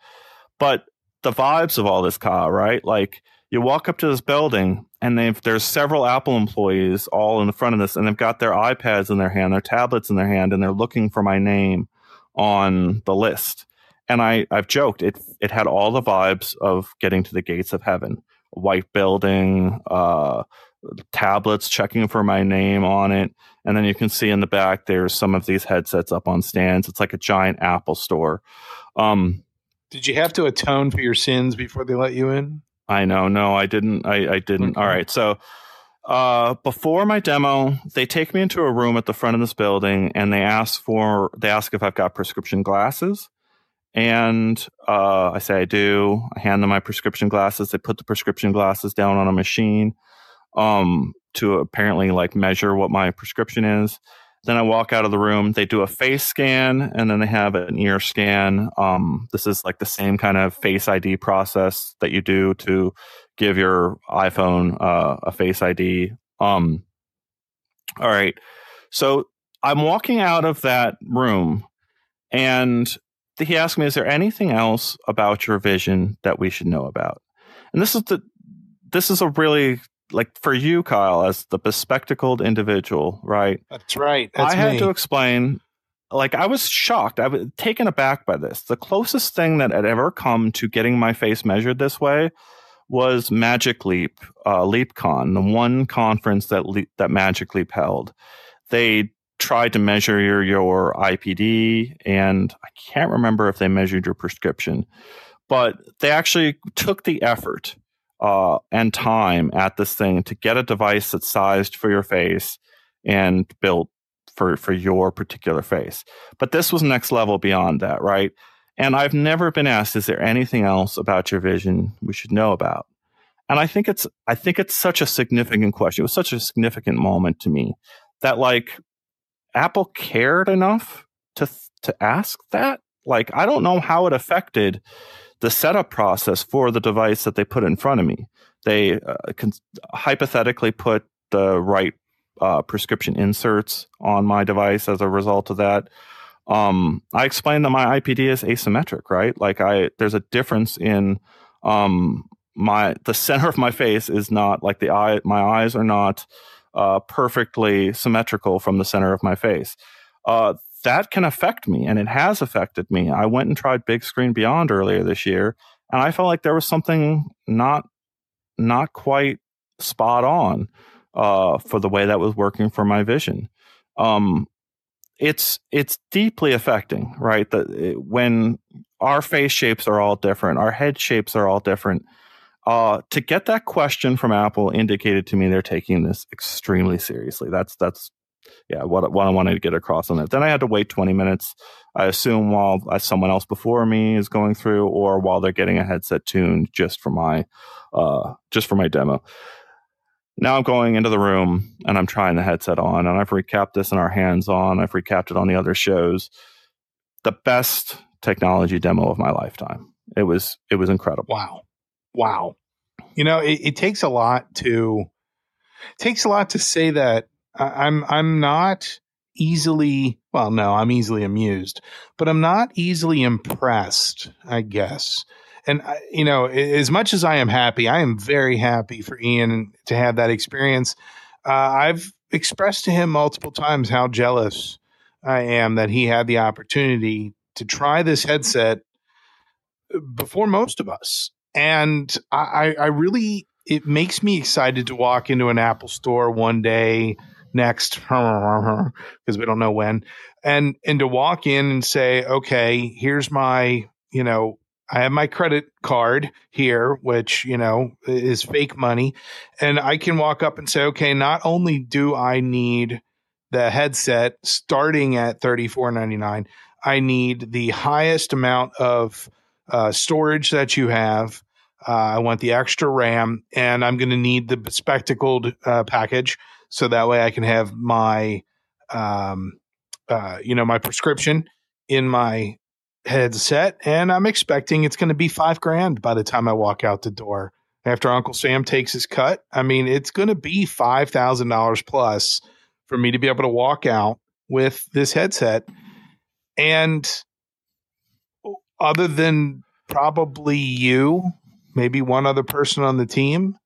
But the vibes of all this car, right? Like you walk up to this building and they've there's several Apple employees all in the front of this, and they've got their iPads in their hand, their tablets in their hand, and they're looking for my name on the list. And I I've joked it it had all the vibes of getting to the gates of heaven. White building, uh, tablets checking for my name on it. And then you can see in the back there's some of these headsets up on stands. It's like a giant Apple store. Um, Did you have to atone for your sins before they let you in? I know. No, I didn't. I, I didn't. Okay. All right. So uh, before my demo, they take me into a room at the front of this building and they ask for they ask if I've got prescription glasses. And uh, I say I do. I hand them my prescription glasses. They put the prescription glasses down on a machine um, to apparently like measure what my prescription is. Then I walk out of the room. They do a face scan and then they have an ear scan. Um, this is like the same kind of face ID process that you do to give your iPhone uh, a face ID. Um, all right. So I'm walking out of that room and he asked me, Is there anything else about your vision that we should know about? And this is the this is a really like for you, Kyle, as the bespectacled individual, right? That's right. That's I had to explain. Like I was shocked. I was taken aback by this. The closest thing that had ever come to getting my face measured this way was Magic Leap, uh, LeapCon, the one conference that Le- that Magic Leap held. They tried to measure your your IPD, and I can't remember if they measured your prescription, but they actually took the effort uh, and time at this thing to get a device that's sized for your face and built for for your particular face. But this was next level beyond that, right? And I've never been asked, is there anything else about your vision we should know about? And I think it's I think it's such a significant question. It was such a significant moment to me that like Apple cared enough to to ask that. Like I don't know how it affected the setup process for the device that they put in front of me. They uh, can hypothetically put the right uh, prescription inserts on my device as a result of that. Um, I explained that my IPD is asymmetric, right? Like I, there's a difference in um, my the center of my face is not like the eye. My eyes are not uh, perfectly symmetrical from the center of my face. Uh, that can affect me and it has affected me. I went and tried Bigscreen Beyond earlier this year and I felt like there was something not not quite spot on uh, for the way that was working for my vision. Um, it's it's deeply affecting, right? That when our face shapes are all different, our head shapes are all different. Uh, to get that question from Apple indicated to me they're taking this extremely seriously. That's that's yeah, what what I wanted to get across on that. Then I had to wait 20 minutes. I assume while uh, someone else before me is going through, or while they're getting a headset tuned just for my uh, just for my demo. Now I'm going into the room and I'm trying the headset on, and I've recapped this in our hands on. I've recapped it on the other shows. The best technology demo of my lifetime. It was it was incredible. Wow, wow. You know, it, it takes a lot to takes a lot to say that I'm I'm not easily well no i'm easily amused but i'm not easily impressed i guess. And you know as much as i am happy i am very happy for ian to have that experience. Uh, i've expressed to him multiple times how jealous i am that he had the opportunity to try this headset before most of us. And i i really it makes me excited to walk into an Apple store one day next because we don't know when and and to walk in and say okay here's my you know I have my credit card here, which, you know, is fake money. And I can walk up and say, okay, not only do I need the headset starting at $34.99, I need the highest amount of uh, storage that you have. Uh, I want the extra RAM, and I'm going to need the spectacled uh, package so that way I can have my, um, uh, you know, my prescription in my headset, and I'm expecting it's going to be five grand by the time I walk out the door. After Uncle Sam takes his cut, I mean, it's going to be five thousand dollars plus for me to be able to walk out with this headset. And other than probably you, maybe one other person on the team,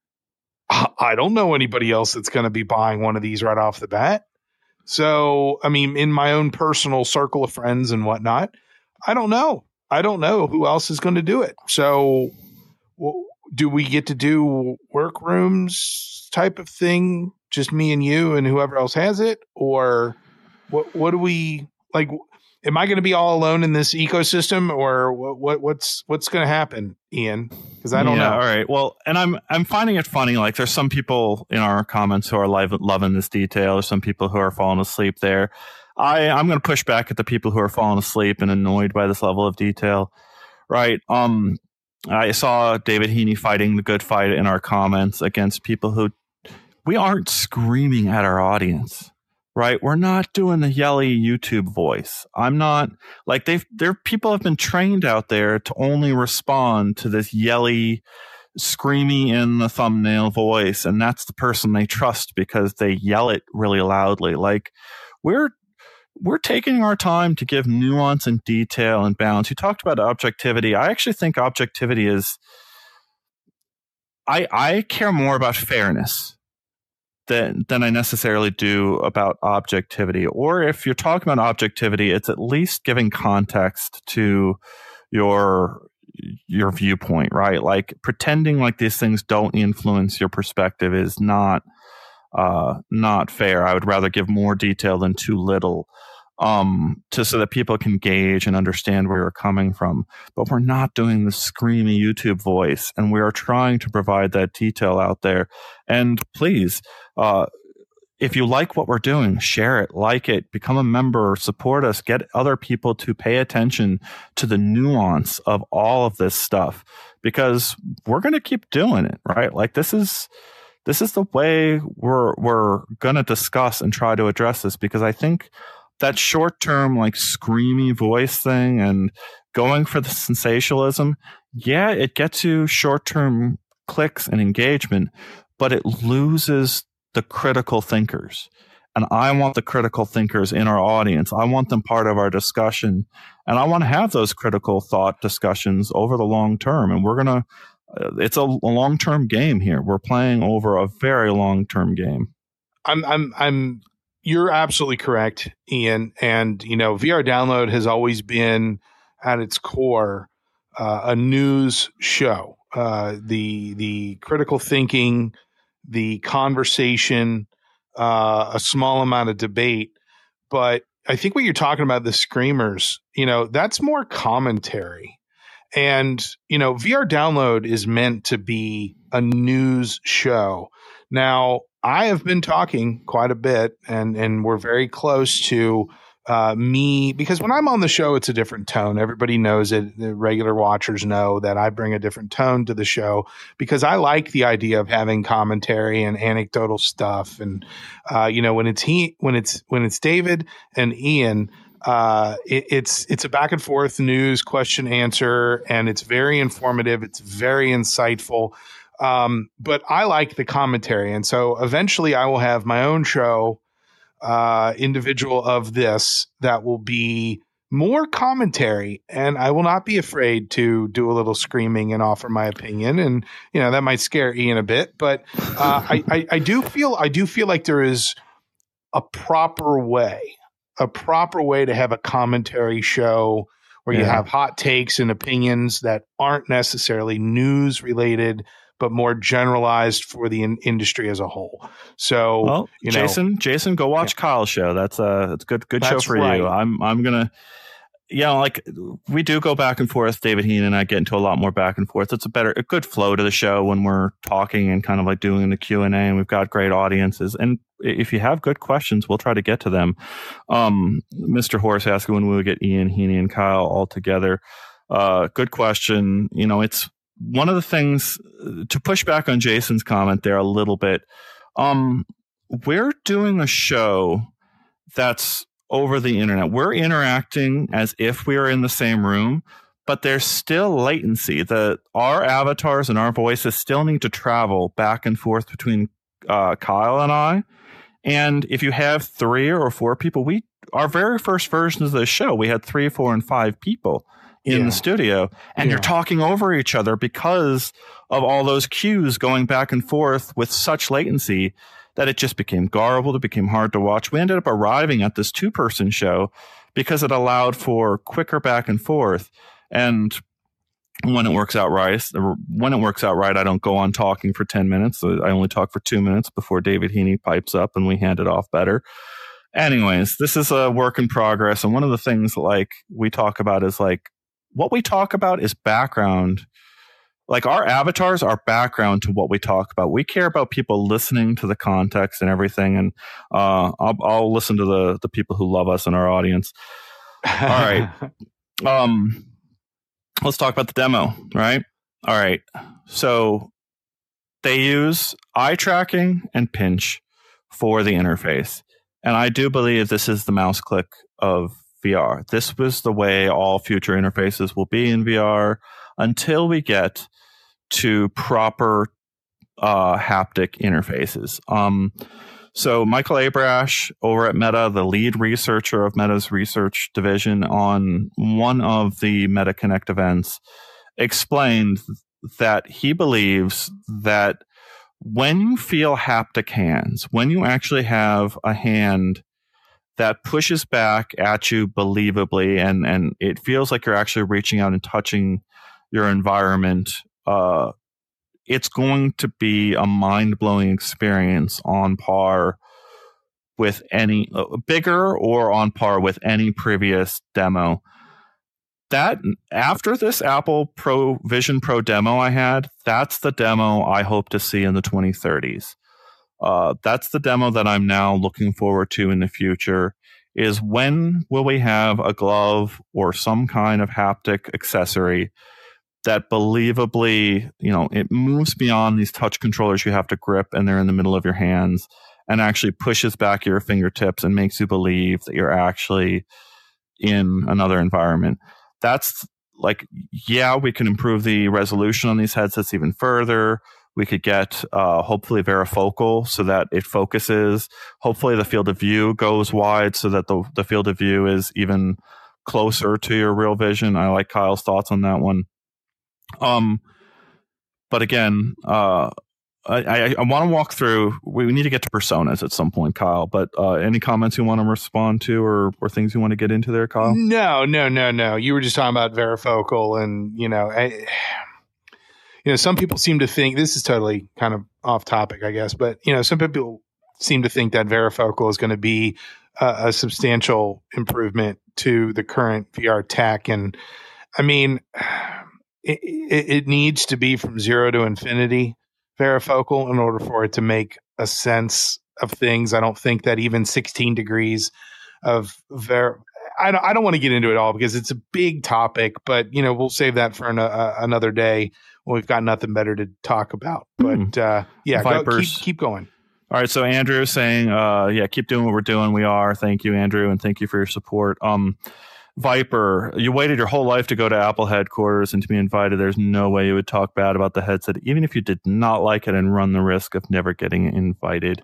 I don't know anybody else that's going to be buying one of these right off the bat. So, I mean, in my own personal circle of friends and whatnot, I don't know. I don't know who else is going to do it. So, do we get to do workrooms type of thing, just me and you and whoever else has it, or what? What do we like? Am I going to be all alone in this ecosystem, or what? what what's what's going to happen, Ian? Because I don't yeah, know. All right. Well, and I'm I'm finding it funny. Like, there's some people in our comments who are live, loving this detail. There's some people who are falling asleep there. I I'm going to push back at the people who are falling asleep and annoyed by this level of detail. Right. Um, I saw David Heaney fighting the good fight in our comments against people who we aren't screaming at our audience. Right. We're not doing the yelly YouTube voice. I'm not like they've there people have been trained out there to only respond to this yelly screamy in the thumbnail voice and that's the person they trust because they yell it really loudly like we're we're taking our time to give nuance and detail and balance. You talked about objectivity. I actually think objectivity is I I care more about fairness than than I necessarily do about objectivity. Or if you're talking about objectivity, it's at least giving context to your your viewpoint, right? Like pretending like these things don't influence your perspective is not uh, not fair. I would rather give more detail than too little um, to so that people can gauge and understand where you're coming from. But we're not doing the screamy YouTube voice, and we are trying to provide that detail out there. And please, uh, if you like what we're doing, share it, like it, become a member, support us, get other people to pay attention to the nuance of all of this stuff because we're going to keep doing it, right? Like this is this is the way we're we're going to discuss and try to address this because I think that short term like screamy voice thing and going for the sensationalism, yeah, it gets you short term clicks and engagement, but it loses the critical thinkers. And I want the critical thinkers in our audience. I want them part of our discussion. And I want to have those critical thought discussions over the long term. And we're going to, uh, it's a, a long term game here. We're playing over a very long term game. I'm, I'm, I'm you're absolutely correct, Ian. And, you know, VR Download has always been at its core uh, a news show. Uh, the the critical thinking, the conversation, uh, a small amount of debate. But I think what you're talking about, the screamers, you know, that's more commentary. And, you know, VR Download is meant to be a news show. Now, I have been talking quite a bit, and and we're very close to uh, me because when I'm on the show, it's a different tone. Everybody knows it. The regular watchers know that I bring a different tone to the show because I like the idea of having commentary and anecdotal stuff. And uh, you know, when it's he, when it's when it's David and Ian, uh, it, it's it's a back and forth news question answer, and it's very informative. It's very insightful. Um, but I like the commentary. And so eventually I will have my own show, uh, individual of this that will be more commentary and I will not be afraid to do a little screaming and offer my opinion. And, you know, that might scare Ian a bit, but, uh, I, I, I do feel, I do feel like there is a proper way, a proper way to have a commentary show where you have hot takes and opinions that aren't necessarily news related, but more generalized for the in- industry as a whole. So, Well, you know- Jason, Jason, go watch Kyle's show. That's a that's a good good show for right. you. I'm I'm gonna you know, like we do go back and forth. David Heaney and I get into a lot more back and forth. It's a better, a good flow to the show when we're talking and kind of like doing the Q and A. And we've got great audiences. And if you have good questions, we'll try to get to them. Um, Mr. Horace asking when we would get Ian, Heaney, and Kyle all together. Uh, good question. You know, it's one of the things to push back on Jason's comment there a little bit. Um, we're doing a show that's over the internet. We're interacting as if we are in the same room, but there's still latency. The our avatars and our voices still need to travel back and forth between uh, Kyle and I. And if you have three or four people, we our very first versions of the show, we had three, four, and five people in Yeah. the studio, and you're talking over each other because of all those cues going back and forth with such latency that it just became garbled. It became hard to watch. We ended up arriving at this two person show because it allowed for quicker back and forth. And when it works out right, when it works out right, I don't go on talking for 10 minutes. Uh, I only talk for two minutes before David Heaney pipes up and we hand it off better. Anyways, this is a work in progress. And one of the things like we talk about is like what we talk about is background like our avatars are background to what we talk about. We care about people listening to the context and everything. And uh, I'll, I'll listen to the the people who love us in our audience. All right. Um, let's talk about the demo, right? All right. So they use eye tracking and pinch for the interface. And I do believe this is the mouse click of VR. This was the way all future interfaces will be in VR until we get to proper uh, haptic interfaces. Um, so Michael Abrash over at Meta, the lead researcher of Meta's research division on one of the Meta Connect events, explained that he believes that when you feel haptic hands, when you actually have a hand that pushes back at you believably and, and it feels like you're actually reaching out and touching your environment, uh, it's going to be a mind blowing experience on par with any uh, bigger or on par with any previous demo. That after this Apple Pro Vision Pro demo I had, that's the demo I hope to see in the 2030s. Uh, that's the demo that I'm now looking forward to in the future. Is when will we have a glove or some kind of haptic accessory that believably, you know, it moves beyond these touch controllers you have to grip and they're in the middle of your hands and actually pushes back your fingertips and makes you believe that you're actually in another environment. That's like, yeah, we can improve the resolution on these headsets even further. We could get uh, hopefully varifocal so that it focuses. Hopefully, the field of view goes wide so that the, the field of view is even closer to your real vision. I like Kyle's thoughts on that one. Um, but again, uh, I, I, I want to walk through. We need to get to personas at some point, Kyle. But uh, any comments you want to respond to, or or things you want to get into there, Kyle? No, no, no, no. You were just talking about varifocal, and you know, I, you know, some people seem to think this is totally kind of off topic, I guess, but you know, some people seem to think that varifocal is going to be a, a substantial improvement to the current VR tech, and I mean, it, it, it needs to be from zero to infinity varifocal in order for it to make a sense of things. I don't think that even 16 degrees of ver I don't, I don't want to get into it all because it's a big topic, but you know we'll save that for an, uh, another day when we've got nothing better to talk about. But uh, yeah, go, keep, keep going. All right, so Andrew is saying, uh, yeah, keep doing what we're doing. We are. Thank you, Andrew, and thank you for your support. Um, Viper, you waited your whole life to go to Apple headquarters and to be invited. There's no way you would talk bad about the headset, even if you did not like it and run the risk of never getting invited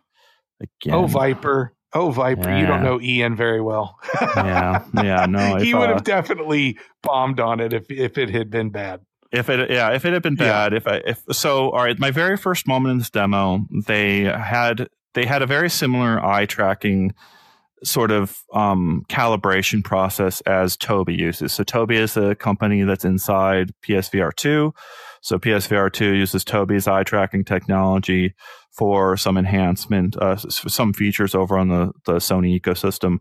again. Oh Viper, oh Viper, you don't know Ian very well. yeah, yeah, no. he would uh, have definitely bombed on it if if it had been bad. If it, yeah, if it had been Yeah. bad, if I, if so, all right. My very first moment in this demo, they had they had a very similar eye tracking sort of um, calibration process as Tobii uses. So Tobii is a company that's inside PSVR 2. So PSVR 2 uses Tobii's eye tracking technology for some enhancement, uh, some features over on the, the Sony ecosystem.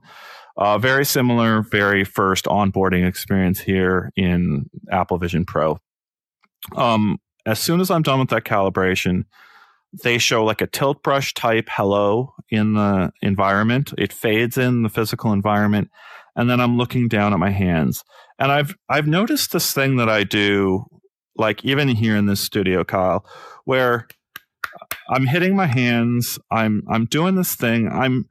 Uh, very similar, very first onboarding experience here in Apple Vision Pro. Um, as soon as I'm done with that calibration, they show like a tilt brush type hello in the environment. It fades in the physical environment, and then I'm looking down at my hands. And I've I've noticed this thing that I do, like even here in this studio, Kyle, where I'm hitting my hands. I'm I'm doing this thing. I'm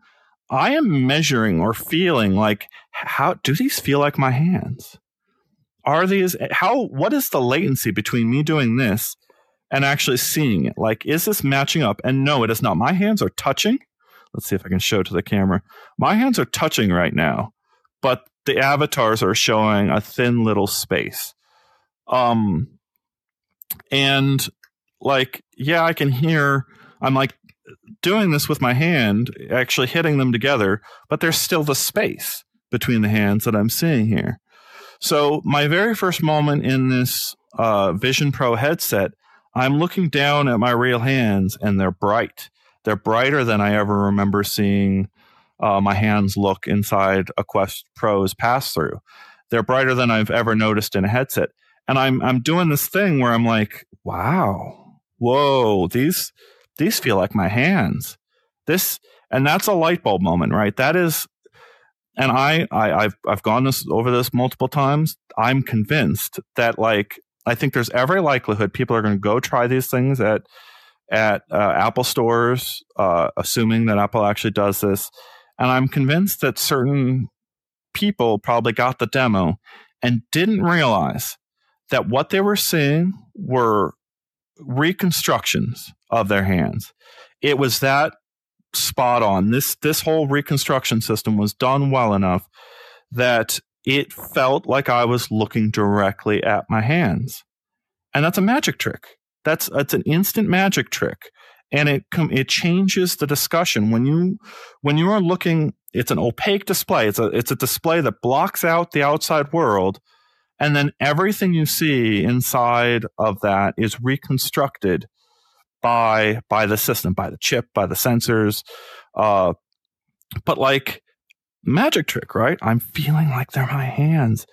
I am measuring or feeling like how do these feel like my hands? Are these how what is the latency between me doing this and actually seeing it. Like, is this matching up? And no, it is not. My hands are touching. Let's see if I can show to the camera. My hands are touching right now, but the avatars are showing a thin little space. Um, and like, yeah, I can hear, I'm like doing this with my hand, actually hitting them together, but there's still the space between the hands that I'm seeing here. So my very first moment in this uh, Vision Pro headset I'm looking down at my real hands and they're bright. They're brighter than I ever remember seeing uh, my hands look inside a Quest Pro's pass through. They're brighter than I've ever noticed in a headset. And I'm I'm doing this thing where I'm like, wow, whoa, these these feel like my hands. This and that's a light bulb moment, right? That is and I, I I've I've gone this over this multiple times. I'm convinced that like I think there's every likelihood people are going to go try these things at at uh, Apple stores, uh, assuming that Apple actually does this. And I'm convinced that certain people probably got the demo and didn't realize that what they were seeing were reconstructions of their hands. It was that spot on. This this whole reconstruction system was done well enough that it felt like I was looking directly at my hands. And that's a magic trick. That's it's an instant magic trick. And it com- it changes the discussion when you when you are looking it's an opaque display. It's a it's a display that blocks out the outside world and then everything you see inside of that is reconstructed by by the system, by the chip, by the sensors. Uh, but like magic trick, right? I'm feeling like they're my hands.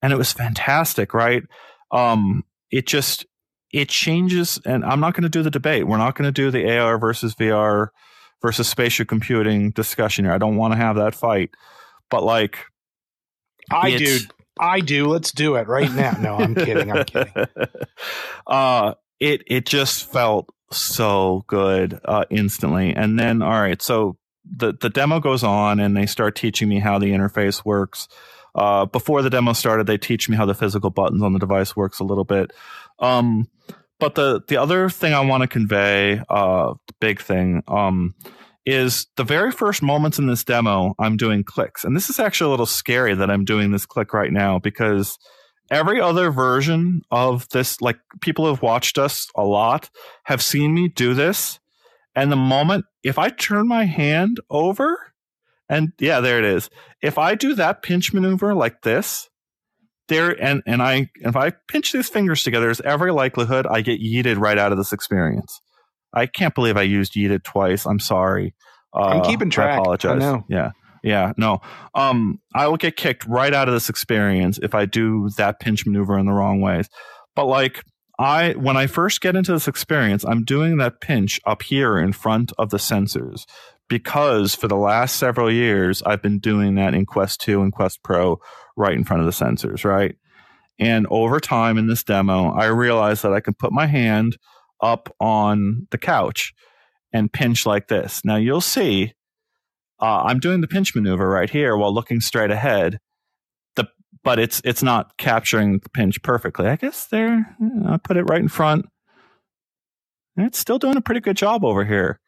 And it was fantastic, right? Um, it just it changes and I'm not going to do the debate. We're not going to do the AR versus VR versus spatial computing discussion here. I don't want to have that fight. But like I do. I do. Let's do it right now. No, I'm kidding. I'm kidding. Uh it it just felt so good uh instantly. And then all right, so the the demo goes on and they start teaching me how the interface works. Uh, before the demo started, they teach me how the physical buttons on the device works a little bit. Um, but the the other thing I want to convey, uh, big thing, um, is the very first moments in this demo, I'm doing clicks, and this is actually a little scary that I'm doing this click right now because every other version of this, like people who have watched us a lot, have seen me do this and the moment, if I turn my hand over, and yeah, there it is. If I do that pinch maneuver like this, there and and I if I pinch these fingers together, there's every likelihood I get yeeted right out of this experience. I can't believe I used yeeted twice. I'm sorry. Uh, I'm keeping track. I apologize. I yeah. Yeah, no. Um, I will get kicked right out of this experience if I do that pinch maneuver in the wrong ways. But like I when I first get into this experience, I'm doing that pinch up here in front of the sensors because for the last several years I've been doing that in Quest 2 and Quest Pro right in front of the sensors, right? And over time in this demo, I realized that I can put my hand up on the couch and pinch like this. Now you'll see uh, I'm doing the pinch maneuver right here while looking straight ahead The, but it's it's not capturing the pinch perfectly. I guess there, I put it right in front. And It's still doing a pretty good job over here.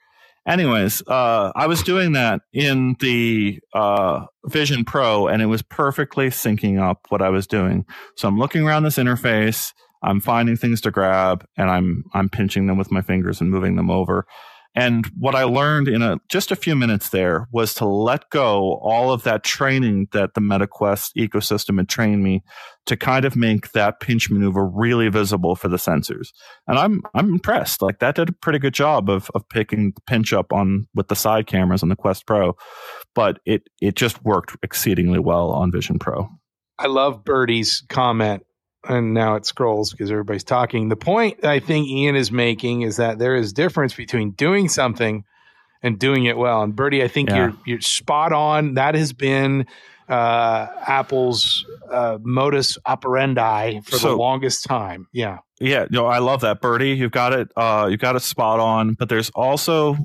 Anyways, uh, I was doing that in the uh, Vision Pro, and it was perfectly syncing up what I was doing. So I'm looking around this interface. I'm finding things to grab, and I'm I'm pinching them with my fingers and moving them over. And what I learned in a, just a few minutes there was to let go all of that training that the MetaQuest ecosystem had trained me to kind of make that pinch maneuver really visible for the sensors. And I'm I'm impressed. Like that did a pretty good job of of picking pinch up on with the side cameras on the Quest Pro, but it it just worked exceedingly well on Vision Pro. I love Birdie's comment and now it scrolls because everybody's talking. The point I think Ian is making is that there is difference between doing something and doing it well. And Birdie, I think yeah. you're you're spot on. That has been uh, Apple's uh, modus operandi for so, the longest time. Yeah. Yeah, no, I love that, Birdie. You've got it. Uh, you got it spot on. But there's also,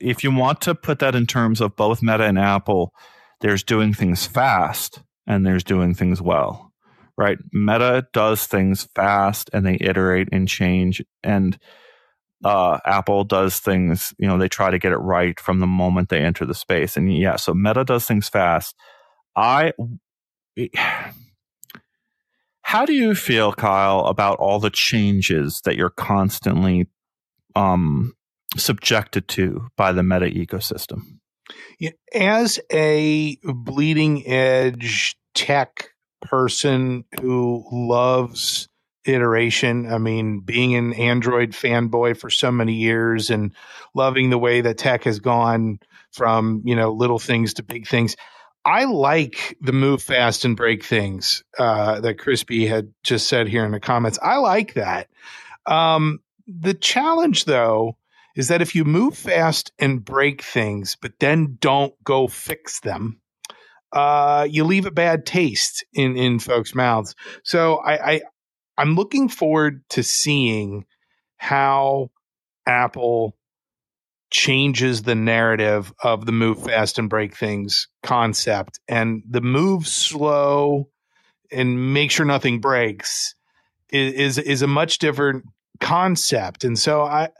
if you want to put that in terms of both Meta and Apple, there's doing things fast and there's doing things well right? Meta does things fast and they iterate and change. And uh, Apple does things, you know, they try to get it right from the moment they enter the space. And yeah, so Meta does things fast. I. How do you feel, Kyle, about all the changes that you're constantly um, subjected to by the meta ecosystem? As a bleeding edge tech person who loves iteration. I mean, being an Android fanboy for so many years and loving the way that tech has gone from, you know, little things to big things. I like the move fast and break things uh, that Crispy had just said here in the comments. I like that. Um, the challenge, though, is that if you move fast and break things, but then don't go fix them, uh, you leave a bad taste in in folks' mouths. So I, I I'm looking forward to seeing how Apple changes the narrative of the move fast and break things concept and the move slow and make sure nothing breaks is is, is a much different concept and so i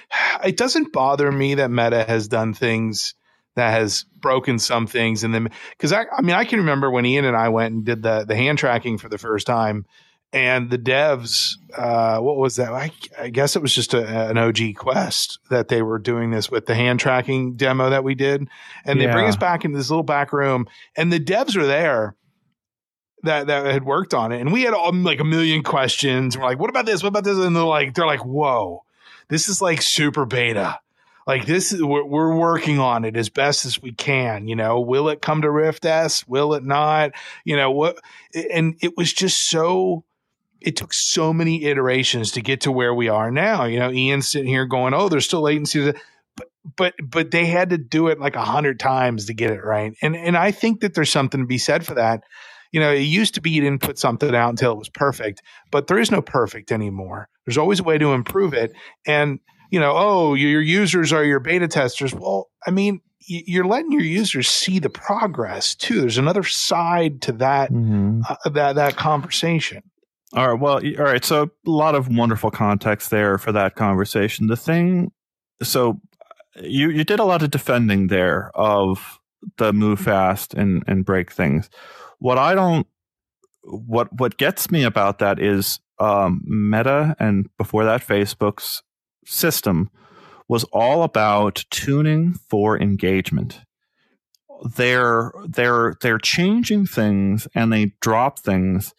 it doesn't bother me that meta has done things that has broken some things. And then because I, I mean i can remember when ian and i went and did the the hand tracking for the first time and the devs uh, what was that? I, I, guess it was just a, an og quest that they were doing this with the hand tracking demo that we did. And they yeah. bring us back into this little back room and the devs are there that that had worked on it. And we had all, like a million questions. We're like what about this? What about this? And they're like they're like whoa. This is like super beta like this is we're, we're, working on it as best as we can you know? Will it come to rift s? Will it not? You know what and it was just so it took so many iterations to get to where we are now. You know ian's sitting here going oh there's still latency but but but they had to do it like a hundred times to get it right. And and i think that there's something to be said for that. You know, it used to be you didn't put something out until it was perfect, but there is no perfect anymore. There's always a way to improve it. And you know, oh, your users are your beta testers. Well, I mean, you're letting your users see the progress too. There's another side to that mm-hmm. uh, that that conversation. All right. Well, all right. So a lot of wonderful context there for that conversation. The thing, so you you did a lot of defending there of the move fast and and break things. What I don't, what what gets me about that is um, Meta and before that Facebook's system was all about tuning for engagement. They're they're they're changing things and they drop things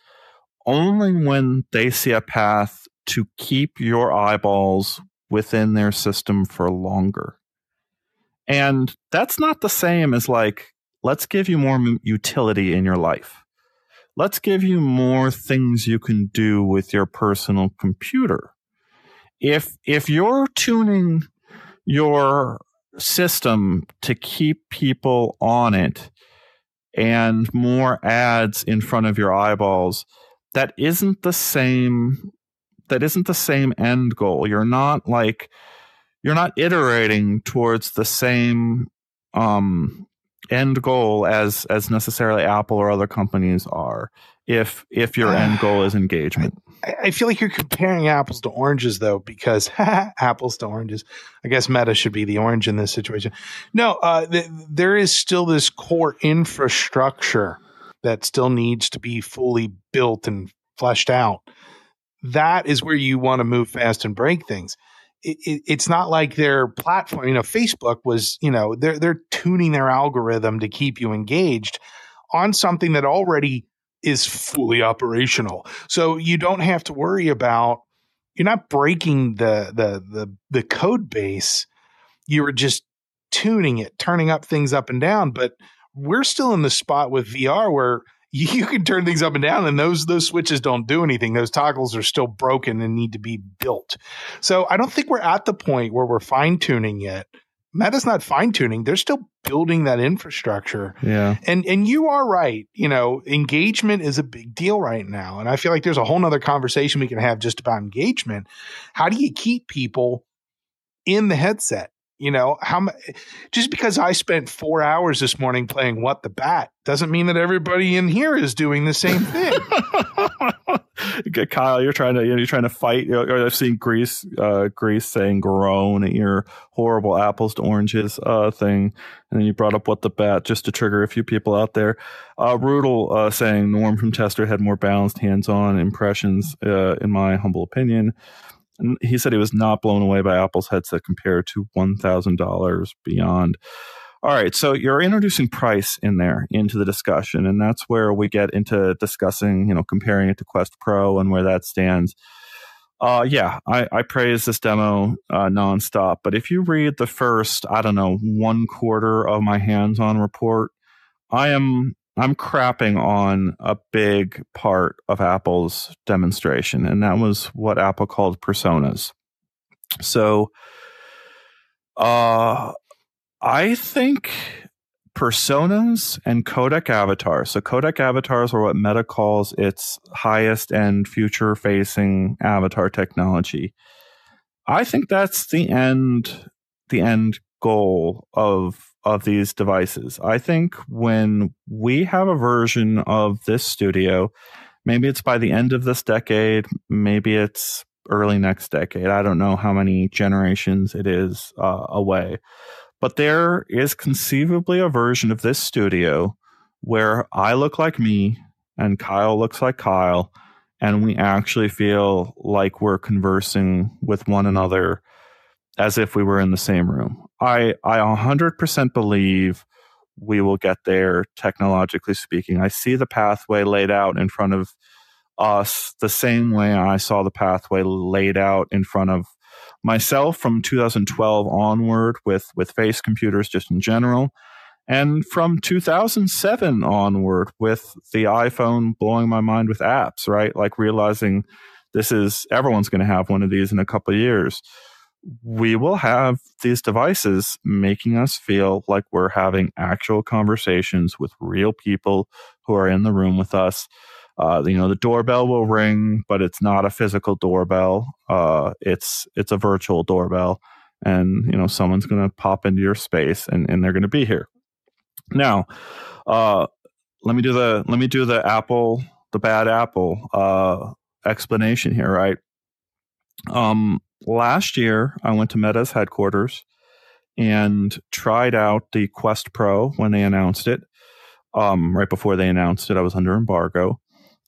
only when they see a path to keep your eyeballs within their system for longer. And that's not the same as like, let's give you more utility in your life. Let's give you more things you can do with your personal computer if if you're tuning your system to keep people on it and more ads in front of your eyeballs that isn't the same that isn't the same end goal. You're not like you're not iterating towards the same um end goal as as necessarily apple or other companies are if if your end goal is engagement I feel like you're comparing apples to oranges, though, because apples to oranges. I guess Meta should be the orange in this situation. No, uh, th- there is still this core infrastructure that still needs to be fully built and fleshed out. That is where you want to move fast and break things. it, it, it's not like their platform. You know, Facebook was you know they're they're tuning their algorithm to keep you engaged on something that already is fully operational. So you don't have to worry about you're not breaking the the the the code base. You were just tuning it, turning up things up and down. But we're still in the spot with VR where you can turn things up and down and those those switches don't do anything those toggles are still broken and need to be built so i don't think we're at the point where we're fine tuning yet meta's not fine tuning they're still building that infrastructure. Yeah. And and you are right. You know engagement is a big deal right now. And i feel like there's a whole nother conversation we can have just about engagement. How do you keep people in the headset you know, how just because I spent four hours this morning playing What the Bat doesn't mean that everybody in here is doing the same thing. Kyle, you're trying to you know, you're trying to fight. I've seen Greece uh, Greece saying groan at your horrible apples to oranges uh, thing, and then you brought up what the bat just to trigger a few people out there. Uh, Rudel uh, saying Norm from Tested had more balanced hands-on impressions, uh, in my humble opinion. He said he was not blown away by Apple's headset compared to $1,000 beyond. All right, so you're introducing price in there into the discussion, and that's where we get into discussing, you know, comparing it to Quest Pro and where that stands. Uh, yeah, I, I praise this demo uh, nonstop, but if you read the first, I don't know, one quarter of my hands-on report, I am I'm crapping on a big part of Apple's demonstration, and that was what Apple called personas. So, uh, I think personas and codec avatars. So, codec avatars are what Meta calls its highest end future facing avatar technology. I think that's the end, the end goal of of these devices. I think when we have a version of this studio, maybe it's by the end of this decade, maybe it's early next decade. I don't know how many generations it is uh, away. But there is conceivably a version of this studio where I look like me and Kyle looks like Kyle, and we actually feel like we're conversing with one another as if we were in the same room. I I 100% believe we will get there technologically speaking. I see the pathway laid out in front of us the same way I saw the pathway laid out in front of myself from 2012 onward with with face computers just in general and from 2007 onward with the iPhone blowing my mind with apps, right? Like realizing this is everyone's going to have one of these in a couple of years we will have these devices making us feel like we're having actual conversations with real people who are in the room with us. Uh, you know, the doorbell will ring, but it's not a physical doorbell. Uh, it's it's a virtual doorbell, and you know someone's going to pop into your space, and, and they're going to be here. Now, uh, let me do the let me do the Apple the bad Apple uh, explanation here, right? Um, last year, I went to Meta's headquarters and tried out the Quest Pro when they announced it. Um, right before they announced it, I was under embargo.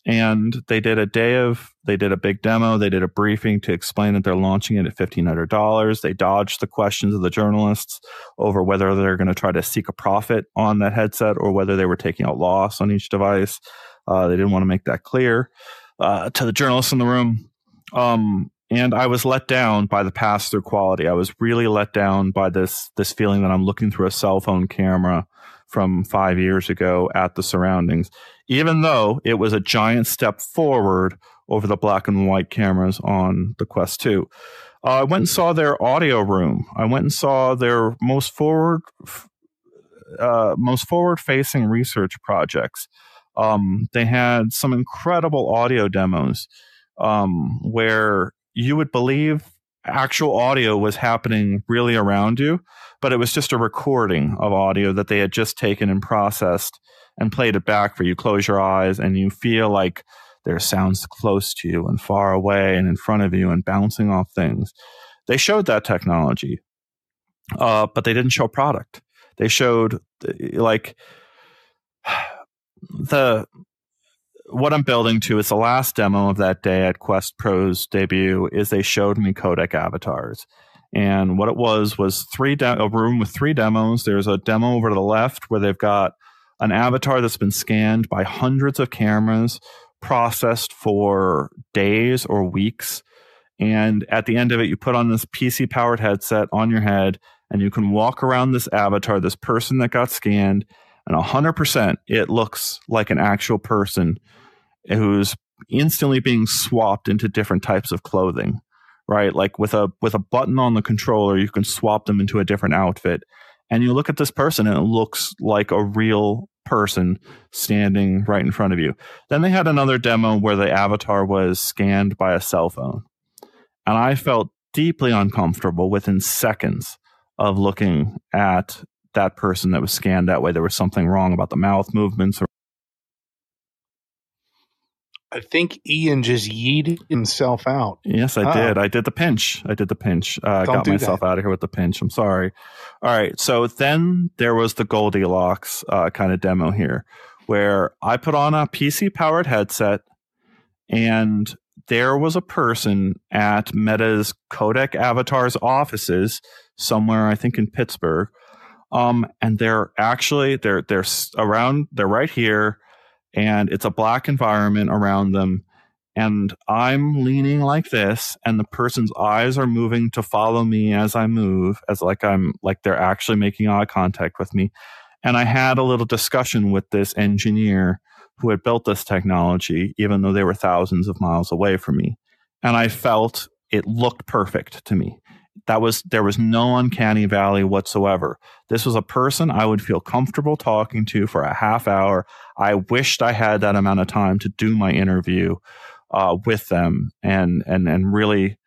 And they did a day of, they did a big demo. They did a briefing to explain that they're launching it at $1,500. They dodged the questions of the journalists over whether they're going to try to seek a profit on that headset or whether they were taking a loss on each device. Uh, they didn't want to make that clear uh, to the journalists in the room. Um, and I was let down by the pass through quality. I was really let down by this this feeling that I'm looking through a cell phone camera from five years ago at the surroundings, even though it was a giant step forward over the black and white cameras on the Quest 2. Uh, I went and saw their audio room. I went and saw their most forward, uh, most forward facing research projects. Um, they had some incredible audio demos um, where you would believe actual audio was happening really around you, but it was just a recording of audio that they had just taken and processed and played it back for you. Close your eyes and you feel like there's sounds close to you and far away and in front of you and bouncing off things. They showed that technology, uh, but they didn't show product. They showed like the what I'm building to is the last demo of that day at Quest Pro's debut is they showed me codec avatars. And what it was was three de- a room with three demos. There's a demo over to the left where they've got an avatar that's been scanned by hundreds of cameras, processed for days or weeks. And at the end of it, you put on this PC powered headset on your head and you can walk around this avatar, this person that got scanned, and 100% it looks like an actual person who's instantly being swapped into different types of clothing right like with a with a button on the controller you can swap them into a different outfit and you look at this person and it looks like a real person standing right in front of you then they had another demo where the avatar was scanned by a cell phone and i felt deeply uncomfortable within seconds of looking at that person that was scanned that way. There was something wrong about the mouth movements. Or- I think Ian just yeeted himself out. yes, I Uh-oh. did. I did the pinch. I did the pinch. Uh, got myself that. out of here with the pinch. I'm sorry. All right. So then there was the Goldilocks uh, kind of demo here where I put on a PC powered headset and there was a person at Meta's Codec Avatars offices somewhere, I think in Pittsburgh. Um, and they're actually they're they're around they're right here, and it's a black environment around them. And I'm leaning like this, and the person's eyes are moving to follow me as I move, as like I'm like they're actually making eye contact with me. And I had a little discussion with this engineer who had built this technology, even though they were thousands of miles away from me. And I felt it looked perfect to me. That was there was no uncanny valley whatsoever. This was a person I would feel comfortable talking to for a half hour. I wished I had that amount of time to do my interview uh, with them and and and really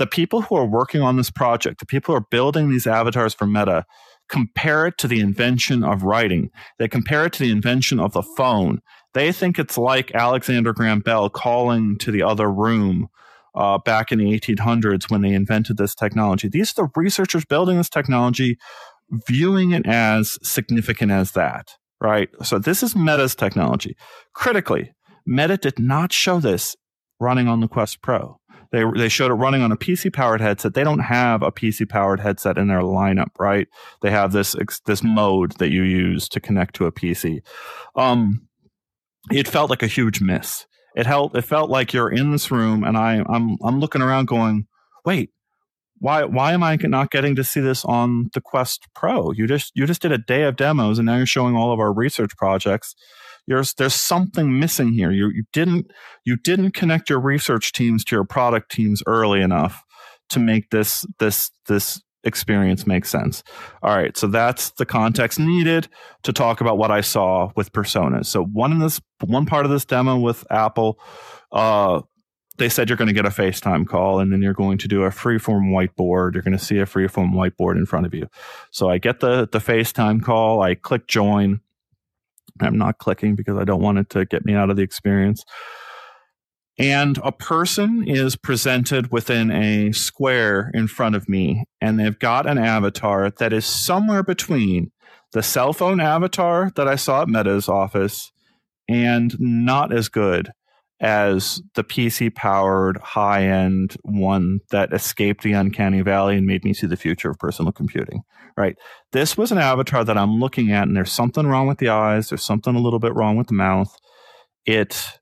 the people who are working on this project, the people who are building these avatars for Meta, compare it to the invention of writing. They compare it to the invention of the phone. They think it's like Alexander Graham Bell calling to the other room uh, back in the 1800s when they invented this technology. These are the researchers building this technology, viewing it as significant as that, right? So this is Meta's technology. Critically, Meta did not show this running on the Quest Pro. They, they showed it running on a PC powered headset. They don't have a PC powered headset in their lineup, right? They have this this mode that you use to connect to a PC. Um, it felt like a huge miss. It felt it felt like you're in this room, and I I'm I'm looking around, going, wait, why why am I not getting to see this on the Quest Pro? You just you just did a day of demos, and now you're showing all of our research projects. There's there's something missing here. You you didn't you didn't connect your research teams to your product teams early enough to make this this this experience makes sense. All right, so that's the context needed to talk about what I saw with personas. So one in this one part of this demo with Apple, uh, they said you're going to get a FaceTime call and then you're going to do a freeform whiteboard. You're going to see a freeform whiteboard in front of you. So I get the the FaceTime call. I click join. I'm not clicking because I don't want it to get me out of the experience. And a person is presented within a square in front of me, and they've got an avatar that is somewhere between the cell phone avatar that I saw at Meta's office and not as good as the PC powered high end one that escaped the uncanny valley and made me see the future of personal computing. Right. This was an avatar that I'm looking at, and there's something wrong with the eyes. There's something a little bit wrong with the mouth. It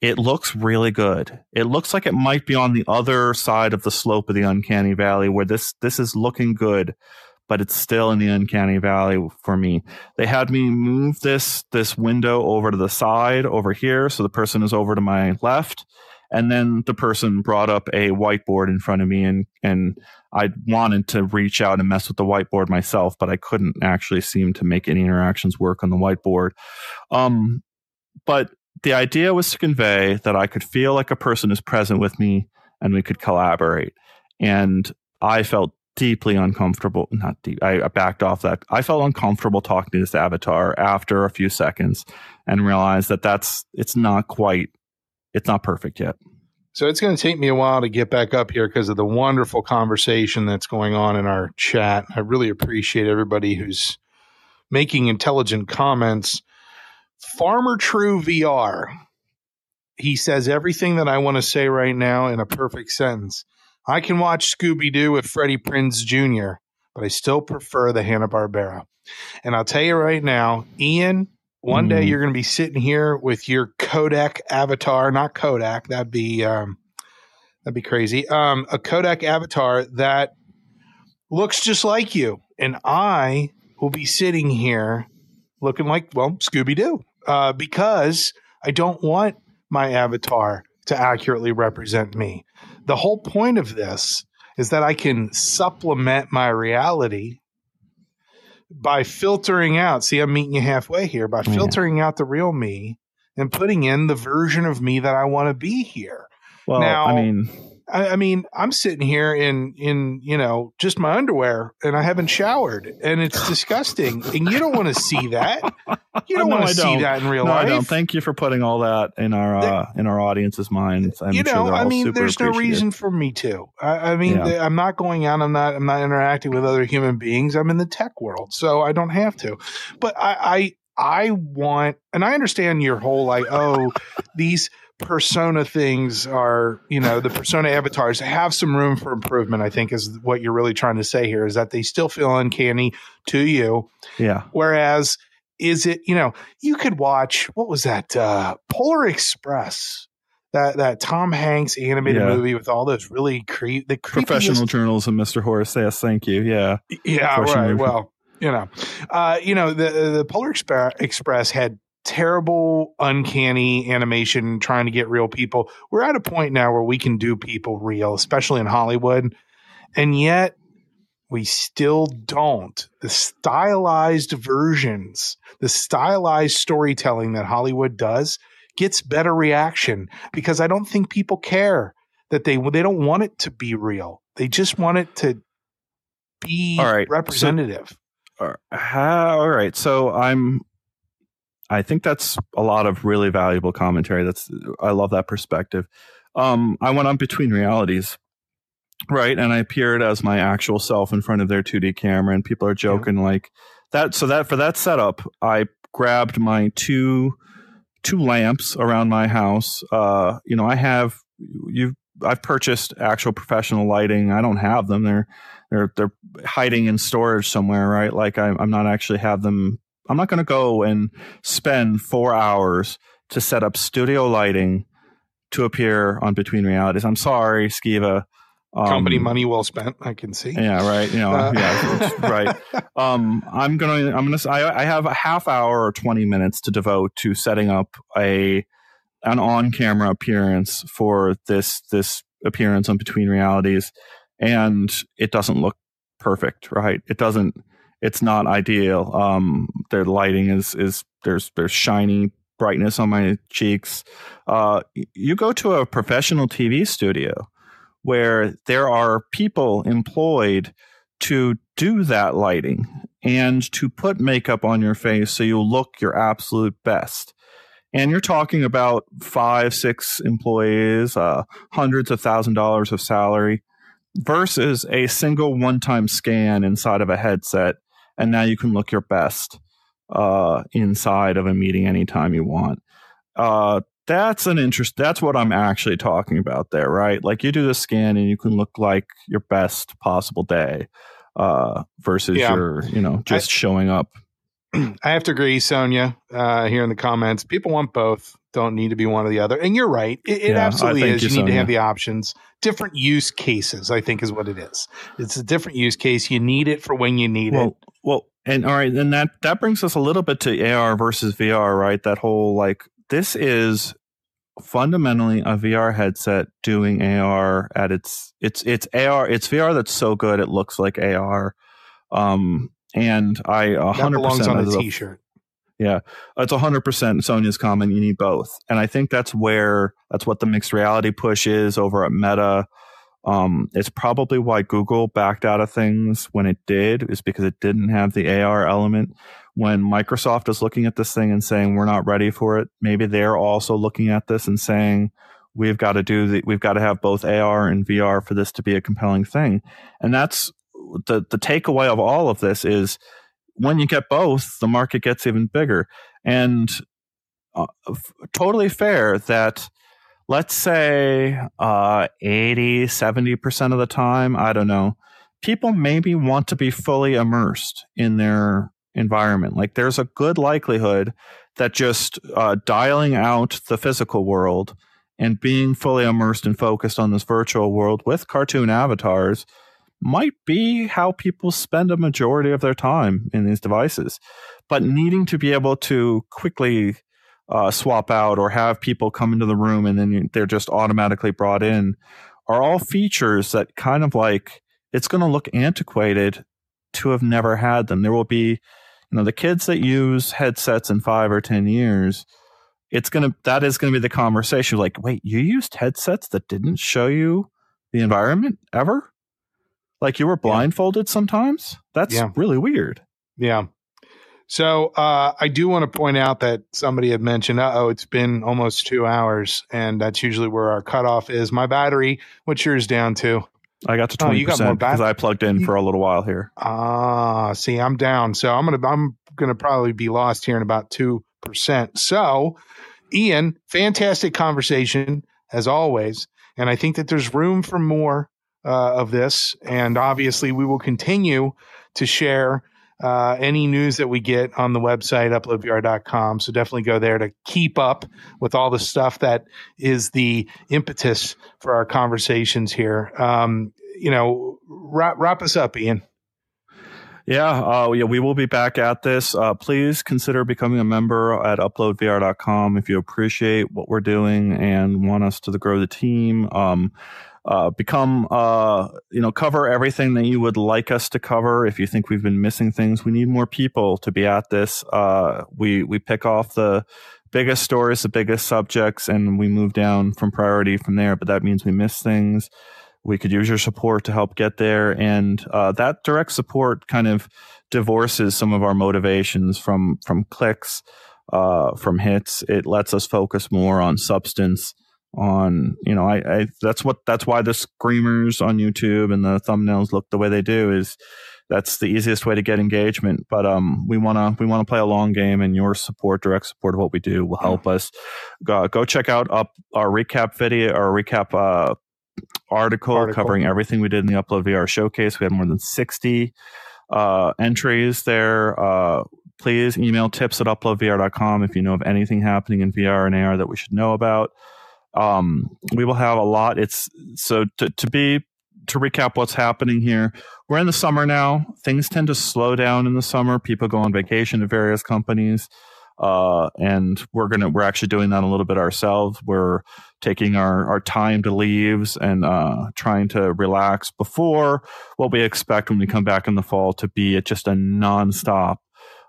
it looks really good. It looks like it might be on the other side of the slope of the uncanny valley where this this is looking good, but it's still in the uncanny valley for me. They had me move this this window over to the side over here so the person is over to my left and then the person brought up a whiteboard in front of me and and I wanted to reach out and mess with the whiteboard myself, but I couldn't actually seem to make any interactions work on the whiteboard. Um, but the idea was to convey that I could feel like a person is present with me and we could collaborate. And I felt deeply uncomfortable. Not deep. I backed off that. I felt uncomfortable talking to this avatar after a few seconds and realized that that's it's not quite it's not perfect yet. So it's going to take me a while to get back up here because of the wonderful conversation that's going on in our chat. I really appreciate everybody who's making intelligent comments. Farmer True VR he says everything that I want to say right now in a perfect sentence. I can watch Scooby Doo with Freddie Prinze Jr., but I still prefer the Hanna Barbera. And I'll tell you right now, Ian, one mm. day you're going to be sitting here with your Kodak avatar, not Kodak, that'd be um, that'd be crazy. Um, a Kodak avatar that looks just like you, and I will be sitting here looking like well Scooby Doo uh, because I don't want my avatar to accurately represent me. The whole point of this is that I can supplement my reality by filtering out. See, I'm meeting you halfway here by filtering yeah. out the real me and putting in the version of me that I want to be here. Well, now, I mean, I, I, mean, I'm sitting here in in you know just my underwear, and I haven't showered, and it's disgusting. and you don't want to see that. You don't no, want to see that in real no, life. I don't. Thank you for putting all that in our uh, in our audience's minds. I'm you know, sure I mean, there's no reason for me to. I, I mean, yeah. I'm not going out. I'm not. I'm not interacting with other human beings. I'm in the tech world, so I don't have to. But I, I I want, and I understand your whole like, oh, these persona things are, you know, the persona avatars have some room for improvement, I think is what you're really trying to say here is that they still feel uncanny to you. Yeah. Whereas, is it, you know, you could watch, what was that? Uh, Polar Express. That, that Tom Hanks animated yeah. movie with all those really creep the professional journalism, Mr. Horace. Yes, thank you. Yeah, yeah, right. Well, you know, uh, you know the the Polar Express had terrible, uncanny animation trying to get real people. We're at a point now where we can do people real, especially in Hollywood. And yet we still don't. The stylized versions, the stylized storytelling that Hollywood does gets better reaction because I don't think people care that they they don't want it to be real. They just want it to be all right, representative. Uh, so, all right. So I'm I think that's a lot of really valuable commentary. That's I love that perspective. Um, I went on between realities, right? And I appeared as my actual self in front of their 2D camera, and people are joking yeah. like that. So that for that setup, I grabbed my two two lamps around my house. Uh, you know, I have you. I've purchased actual professional lighting. I don't have them. They're they're they're hiding in storage somewhere, right? Like I, I'm not actually have them I'm not going to go and spend four hours to set up studio lighting to appear on Between Realities. I'm sorry, Skeeva. Um, Company money well spent. I can see. Yeah, right. You know, uh. yeah, right. Um, I'm gonna. I'm gonna. I, I have a half hour or 20 minutes to devote to setting up a an on camera appearance for this this appearance on Between Realities, and it doesn't look perfect. Right. It doesn't it's not ideal. Um, their lighting is is there's there's shiny brightness on my cheeks. Uh, you go to a professional TV studio where there are people employed to do that lighting and to put makeup on your face so you look your absolute best. And you're talking about five, six employees, uh, hundreds of thousand dollars of salary versus a single one time scan inside of a headset and now you can look your best uh, inside of a meeting anytime you want. Uh, that's an interest. That's what I'm actually talking about there, right? Like you do the scan and you can look like your best possible day uh, versus yeah. your, you know, just I, showing up. I have to agree, Sonia. Uh, here in the comments, people want both. Don't need to be one or the other. And you're right. It, it yeah, absolutely is. You, need Sonia. to have the options. Different use cases, I think, is what it is. It's a different use case. You need it for when you need well, it. Well, and all right, then that that brings us a little bit to AR versus VR, right? That whole like this is fundamentally a VR headset doing AR at its it's it's AR it's VR that's so good it looks like AR. Um, and I hundred percent on a t-shirt. Yeah, it's hundred percent Sonia's comment. You need both, and I think that's where that's what the mixed reality push is over at Meta. Um, it's probably why Google backed out of things when it did, is because it didn't have the AR element. When Microsoft is looking at this thing and saying we're not ready for it, maybe they're also looking at this and saying we've got to do the, we've got to have both AR and VR for this to be a compelling thing. And that's the the takeaway of all of this is when you get both, the market gets even bigger. And uh, f- totally fair that let's say uh, 80, 70% of the time, I don't know, people maybe want to be fully immersed in their environment. Like there's a good likelihood that just uh, dialing out the physical world and being fully immersed and focused on this virtual world with cartoon avatars might be how people spend a majority of their time in these devices. But needing to be able to quickly uh, swap out or have people come into the room and then they're just automatically brought in are all features that kind of like it's going to look antiquated to have never had them. There will be, you know, the kids that use headsets in five or 10 years, it's going to, that is going to be the conversation. Like, wait, you used headsets that didn't show you the environment ever? Like you were blindfolded yeah. sometimes? That's yeah. really weird. Yeah. So uh, I do want to point out that somebody had mentioned, uh oh, it's been almost two hours, and that's usually where our cutoff is. My battery, what's yours down to? I got to twenty oh, percent because I plugged in for a little while here. Ah, see, I'm down, so I'm gonna I'm gonna probably be lost here in about two percent. So, Ian, fantastic conversation as always, and I think that there's room for more uh, of this, and obviously we will continue to share uh, any news that we get on the website uploadvr.com. So definitely go there to keep up with all the stuff that is the impetus for our conversations here. Um, you know, wrap, wrap us up, Ian. Yeah, uh, yeah, we will be back at this. Uh, please consider becoming a member at uploadvr.com if you appreciate what we're doing and want us to grow the team. Um, uh, become uh, you know cover everything that you would like us to cover. If you think we've been missing things we need more people to be at this. Uh, we we pick off the biggest stories the biggest subjects and we move down from priority from there. But that means we miss things. We could use your support to help get there. And uh, that direct support kind of divorces some of our motivations from from clicks uh, from hits. It lets us focus more on substance on you know I, I that's what that's why the screamers on youtube and the thumbnails look the way they do is that's the easiest way to get engagement. But um we want to we want to play a long game and your support direct support of what we do will help us. Go, go check out up our recap video our recap uh article, article, covering everything we did in the UploadVR showcase. We had more than 60 uh entries there. Uh please email tips at uploadvr.com if you know of anything happening in vr and ar that we should know about um, we will have a lot. It's so to, to be to recap what's happening here. We're in the summer now. Things tend to slow down in the summer. People go on vacation to various companies. Uh, and we're gonna we're actually doing that a little bit ourselves. We're taking our our time to leaves and uh, trying to relax before what we expect when we come back in the fall to be just a nonstop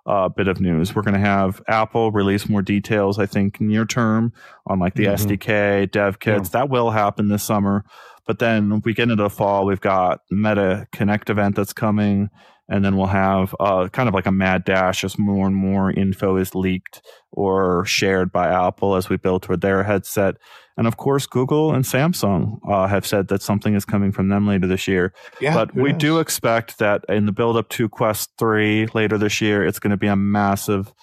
uh, bit of news. We're going to have Apple release more details, I think, near term on like the mm-hmm. SDK, dev kits. Yeah. That will happen this summer. But then we get into the fall, we've got Meta Connect event that's coming. And then we'll have uh, kind of like a mad dash as more and more info is leaked or shared by Apple as we build toward their headset. And of course, Google and Samsung uh, have said that something is coming from them later this year. Yeah, but we knows? do expect that in the build up to Quest 3 later this year, it's going to be a massive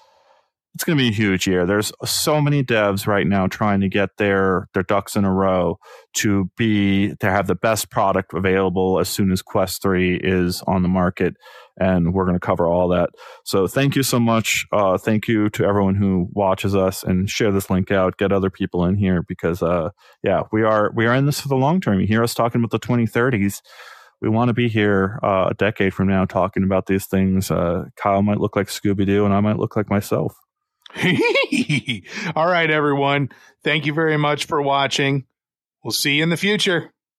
it's going to be a huge year. There's so many devs right now trying to get their their ducks in a row to be to have the best product available as soon as Quest 3 is on the market and we're going to cover all that. So thank you so much. Uh, thank you to everyone who watches us and share this link out, get other people in here because uh, yeah, we are we are in this for the long term. You hear us talking about the 2030s we want to be here uh, a decade from now talking about these things. Uh, Kyle might look like Scooby Doo, and I might look like myself. All right, everyone. Thank you very much for watching. We'll see you in the future.